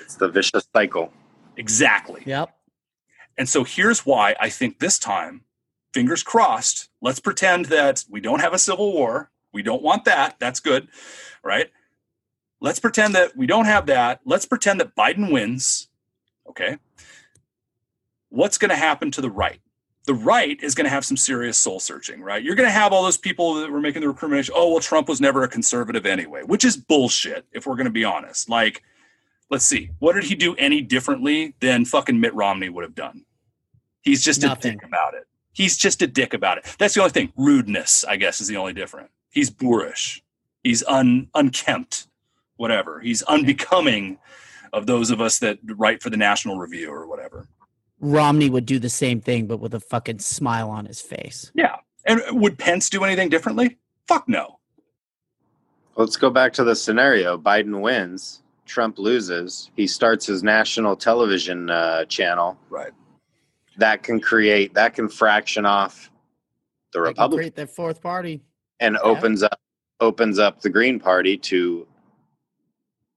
It's the vicious cycle. Exactly. Yep. And so here's why I think this time, fingers crossed, let's pretend that we don't have a civil war. We don't want that. That's good, right? Let's pretend that we don't have that. Let's pretend that Biden wins. Okay. What's going to happen to the right? The right is going to have some serious soul searching, right? You're going to have all those people that were making the recrimination. Oh, well, Trump was never a conservative anyway, which is bullshit, if we're going to be honest. Like, let's see, what did he do any differently than fucking Mitt Romney would have done? He's just Nothing. a dick about it. He's just a dick about it. That's the only thing. Rudeness, I guess, is the only different. He's boorish. He's un unkempt, whatever. He's unbecoming of those of us that write for the National Review or whatever. Romney would do the same thing, but with a fucking smile on his face. Yeah. And would Pence do anything differently? Fuck no. Let's go back to the scenario. Biden wins, Trump loses. He starts his national television uh, channel. Right. That can create, that can fraction off the They Republican create that fourth party. And opens up opens up the Green Party to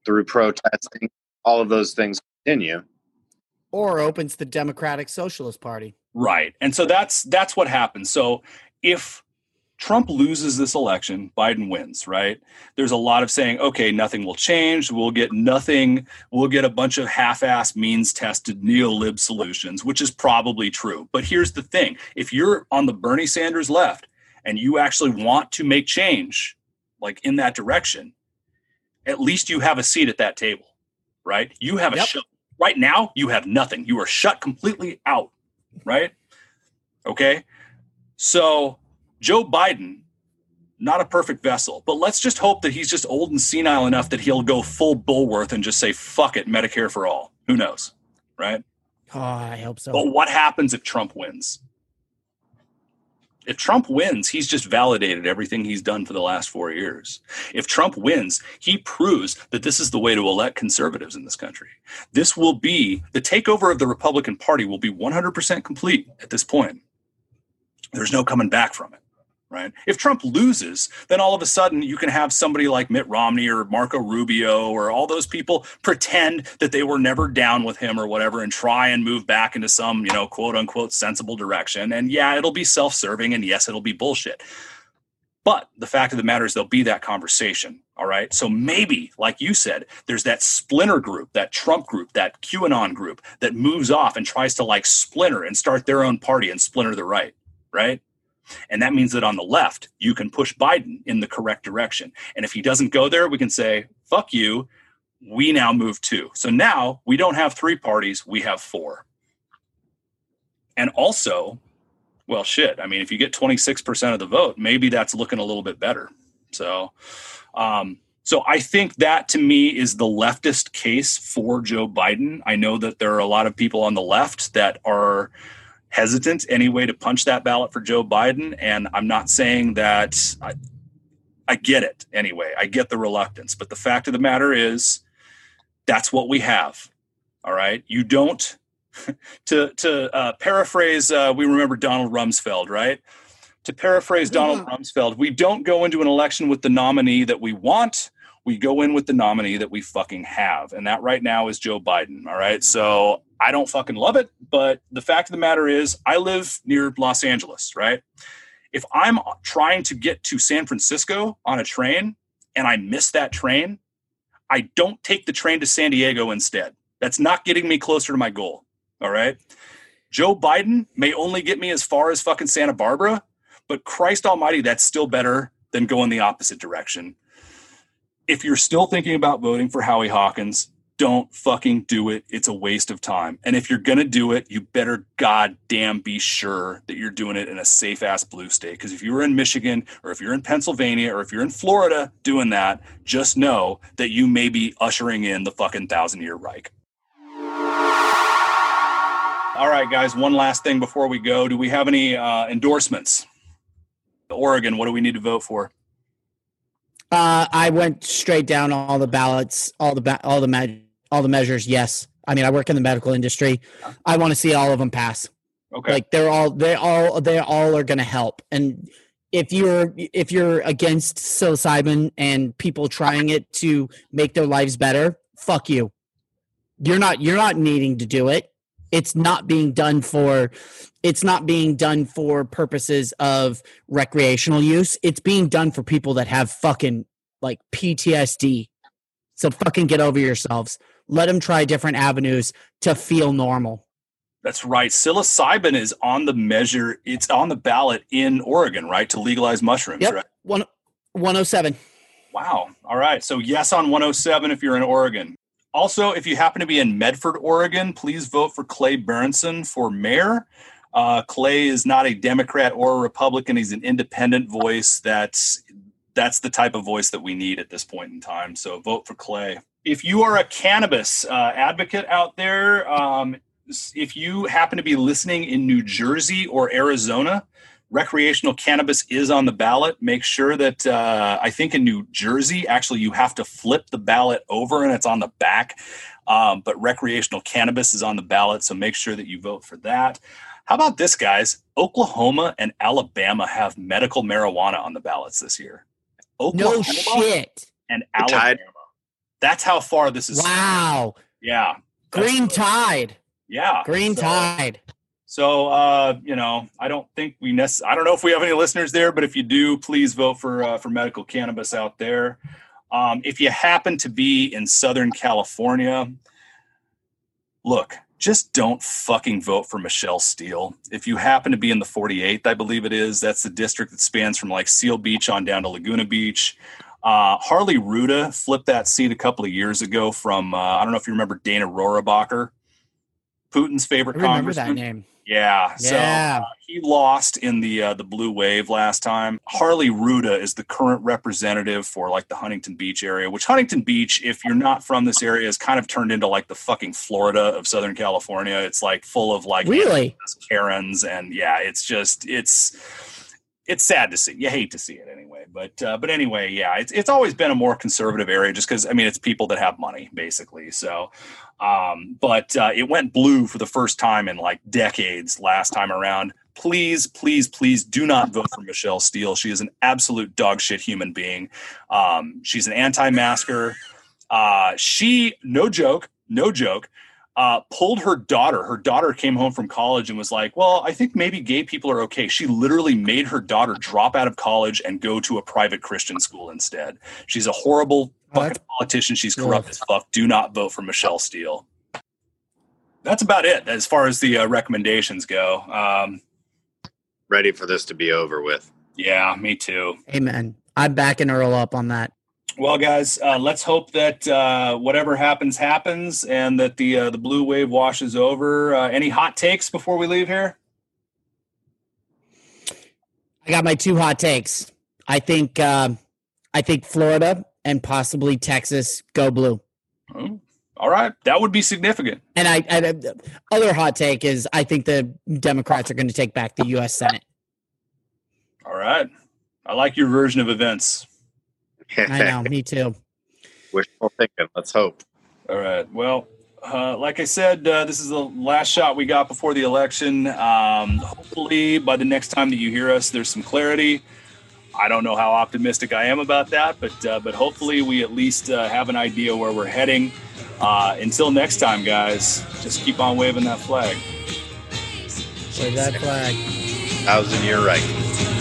through protesting, all of those things continue. Or opens the Democratic Socialist Party. Right. And so that's that's what happens. So if Trump loses this election, Biden wins, right? There's a lot of saying, okay, nothing will change. We'll get nothing. We'll get a bunch of half assed, means tested neolib solutions, which is probably true. But here's the thing if you're on the Bernie Sanders left and you actually want to make change, like in that direction, at least you have a seat at that table, right? You have a Yep. shut. Right now, you have nothing. You are shut completely out, right? Okay. So Joe Biden, not a perfect vessel, but let's just hope that he's just old and senile enough that he'll go full Bulworth and just say, fuck it, Medicare for all. Who knows? Right. Oh, I hope so. But what happens if Trump wins? If Trump wins, he's just validated everything he's done for the last four years. If Trump wins, he proves that this is the way to elect conservatives in this country. This will be the takeover of the Republican Party will be 100% complete at this point. There's no coming back from it, right? If Trump loses, then all of a sudden you can have somebody like Mitt Romney or Marco Rubio or all those people pretend that they were never down with him or whatever and try and move back into some, you know, quote unquote sensible direction. And yeah, it'll be self serving and yes, it'll be bullshit. But the fact of the matter is, there'll be that conversation. All right. So maybe, like you said, there's that splinter group, that Trump group, that QAnon group that moves off and tries to like splinter and start their own party and splinter the right. Right. And that means that on the left, you can push Biden in the correct direction. And if he doesn't go there, we can say, fuck you. We now move two. So now we don't have three parties, we have four. And also, well, shit. I mean, if you get 26% of the vote, maybe that's looking a little bit better. So, um, so I think that to me is the leftist case for Joe Biden. I know that there are a lot of people on the left that are hesitant anyway to punch that ballot for Joe Biden, and I'm not saying that I, I get it anyway. I get the reluctance, but the fact of the matter is, that's what we have. All right, you don't. to to uh, paraphrase, uh, we remember Donald Rumsfeld, right? To paraphrase Donald Rumsfeld, we don't go into an election with the nominee that we want. We go in with the nominee that we fucking have. And that right now is Joe Biden. All right. So I don't fucking love it. But the fact of the matter is, I live near Los Angeles, right? If I'm trying to get to San Francisco on a train and I miss that train, I don't take the train to San Diego instead. That's not getting me closer to my goal. All right. Joe Biden may only get me as far as fucking Santa Barbara, but Christ Almighty, that's still better than going the opposite direction. If you're still thinking about voting for Howie Hawkins, don't fucking do it. It's a waste of time. And if you're going to do it, you better goddamn be sure that you're doing it in a safe ass blue state. Because if you're in Michigan or if you're in Pennsylvania or if you're in Florida doing that, just know that you may be ushering in the fucking thousand year Reich. All right, guys, one last thing before we go. Do we have any uh, endorsements? Oregon, what do we need to vote for? Uh, I went straight down all the ballots, all the ba- all the me- all the measures. Yes, I mean I work in the medical industry. I want to see all of them pass. Okay. Like they're all they all they all are going to help. And if you're if you're against psilocybin and people trying it to make their lives better, fuck you. You're not you're not needing to do it. It's not being done for it's not being done for purposes of recreational use. It's being done for people that have fucking like PTSD. So fucking get over yourselves. Let them try different avenues to feel normal. That's right. Psilocybin is on the measure. It's on the ballot in Oregon, right, to legalize mushrooms. Yep. Right? One, 107. Wow. All right. So yes on 107 if you're in Oregon. Also, if you happen to be in Medford, Oregon, please vote for Clay Bearnson for mayor. Uh, Clay is not a Democrat or a Republican. He's an independent voice. That's that's the type of voice that we need at this point in time. So vote for Clay. If you are a cannabis uh, advocate out there, um, if you happen to be listening in New Jersey or Arizona, recreational cannabis is on the ballot. Make sure that uh, I think in New Jersey, actually, you have to flip the ballot over and it's on the back. Um, but recreational cannabis is on the ballot, so make sure that you vote for that. How about this, guys? Oklahoma and Alabama have medical marijuana on the ballots this year. No Oklahoma shit. and Alabama. That's how far this is. Wow. Yeah. Green tide. Yeah. Green So- tide. So, uh, you know, I don't think we necess- I don't know if we have any listeners there, but if you do, please vote for uh, for medical cannabis out there. Um, if you happen to be in Southern California, look, just don't fucking vote for Michelle Steel. If you happen to be in the 48th, I believe it is, that's the district that spans from like Seal Beach on down to Laguna Beach. Uh, Harley Rouda flipped that seat a couple of years ago from uh, I don't know if you remember Dana Rohrabacher, Putin's I favorite remember that name. Yeah. So Yeah. uh, he lost in the uh, the blue wave last time. Harley Rouda is the current representative for like the Huntington Beach area, which Huntington Beach, if you're not from this area, is kind of turned into like the fucking Florida of Southern California. It's like full of like Really? Karens and yeah, it's just it's it's sad to see. You hate to see it anyway, but uh, but anyway, yeah, it's it's always been a more conservative area just because I mean it's people that have money basically. So, um, but uh, it went blue for the first time in like decades last time around. Please, please, please do not vote for Michelle Steel. She is an absolute dog shit human being. Um, she's an anti-masker. Uh, she, no joke, no joke, uh, pulled her daughter. Her daughter came home from college and was like, "Well, I think maybe gay people are okay." She literally made her daughter drop out of college and go to a private Christian school instead. She's a horrible fucking politician. She's Ugh. corrupt as fuck. Do not vote for Michelle Steel. That's about it as far as the uh, recommendations go. Um, Ready for this to be over with. yeah, me too. Amen. I'm backing Earl up on that. Well, guys, uh, let's hope that uh, whatever happens happens, and that the uh, the blue wave washes over. Uh, any hot takes before we leave here? I got my two hot takes. I think um, I think Florida and possibly Texas go blue. Oh, all right, that would be significant. And I, I other hot take is I think the Democrats are going to take back the U.S. Senate. All right, I like your version of events. I know, me too. Wishful thinking. Let's hope. All right. Well, uh, like I said, uh, this is the last shot we got before the election. Um, hopefully, by the next time that you hear us, there's some clarity. I don't know how optimistic I am about that, but uh, but hopefully, we at least uh, have an idea where we're heading. Uh, until next time, guys, just keep on waving that flag. Wave that flag. Thousand year right.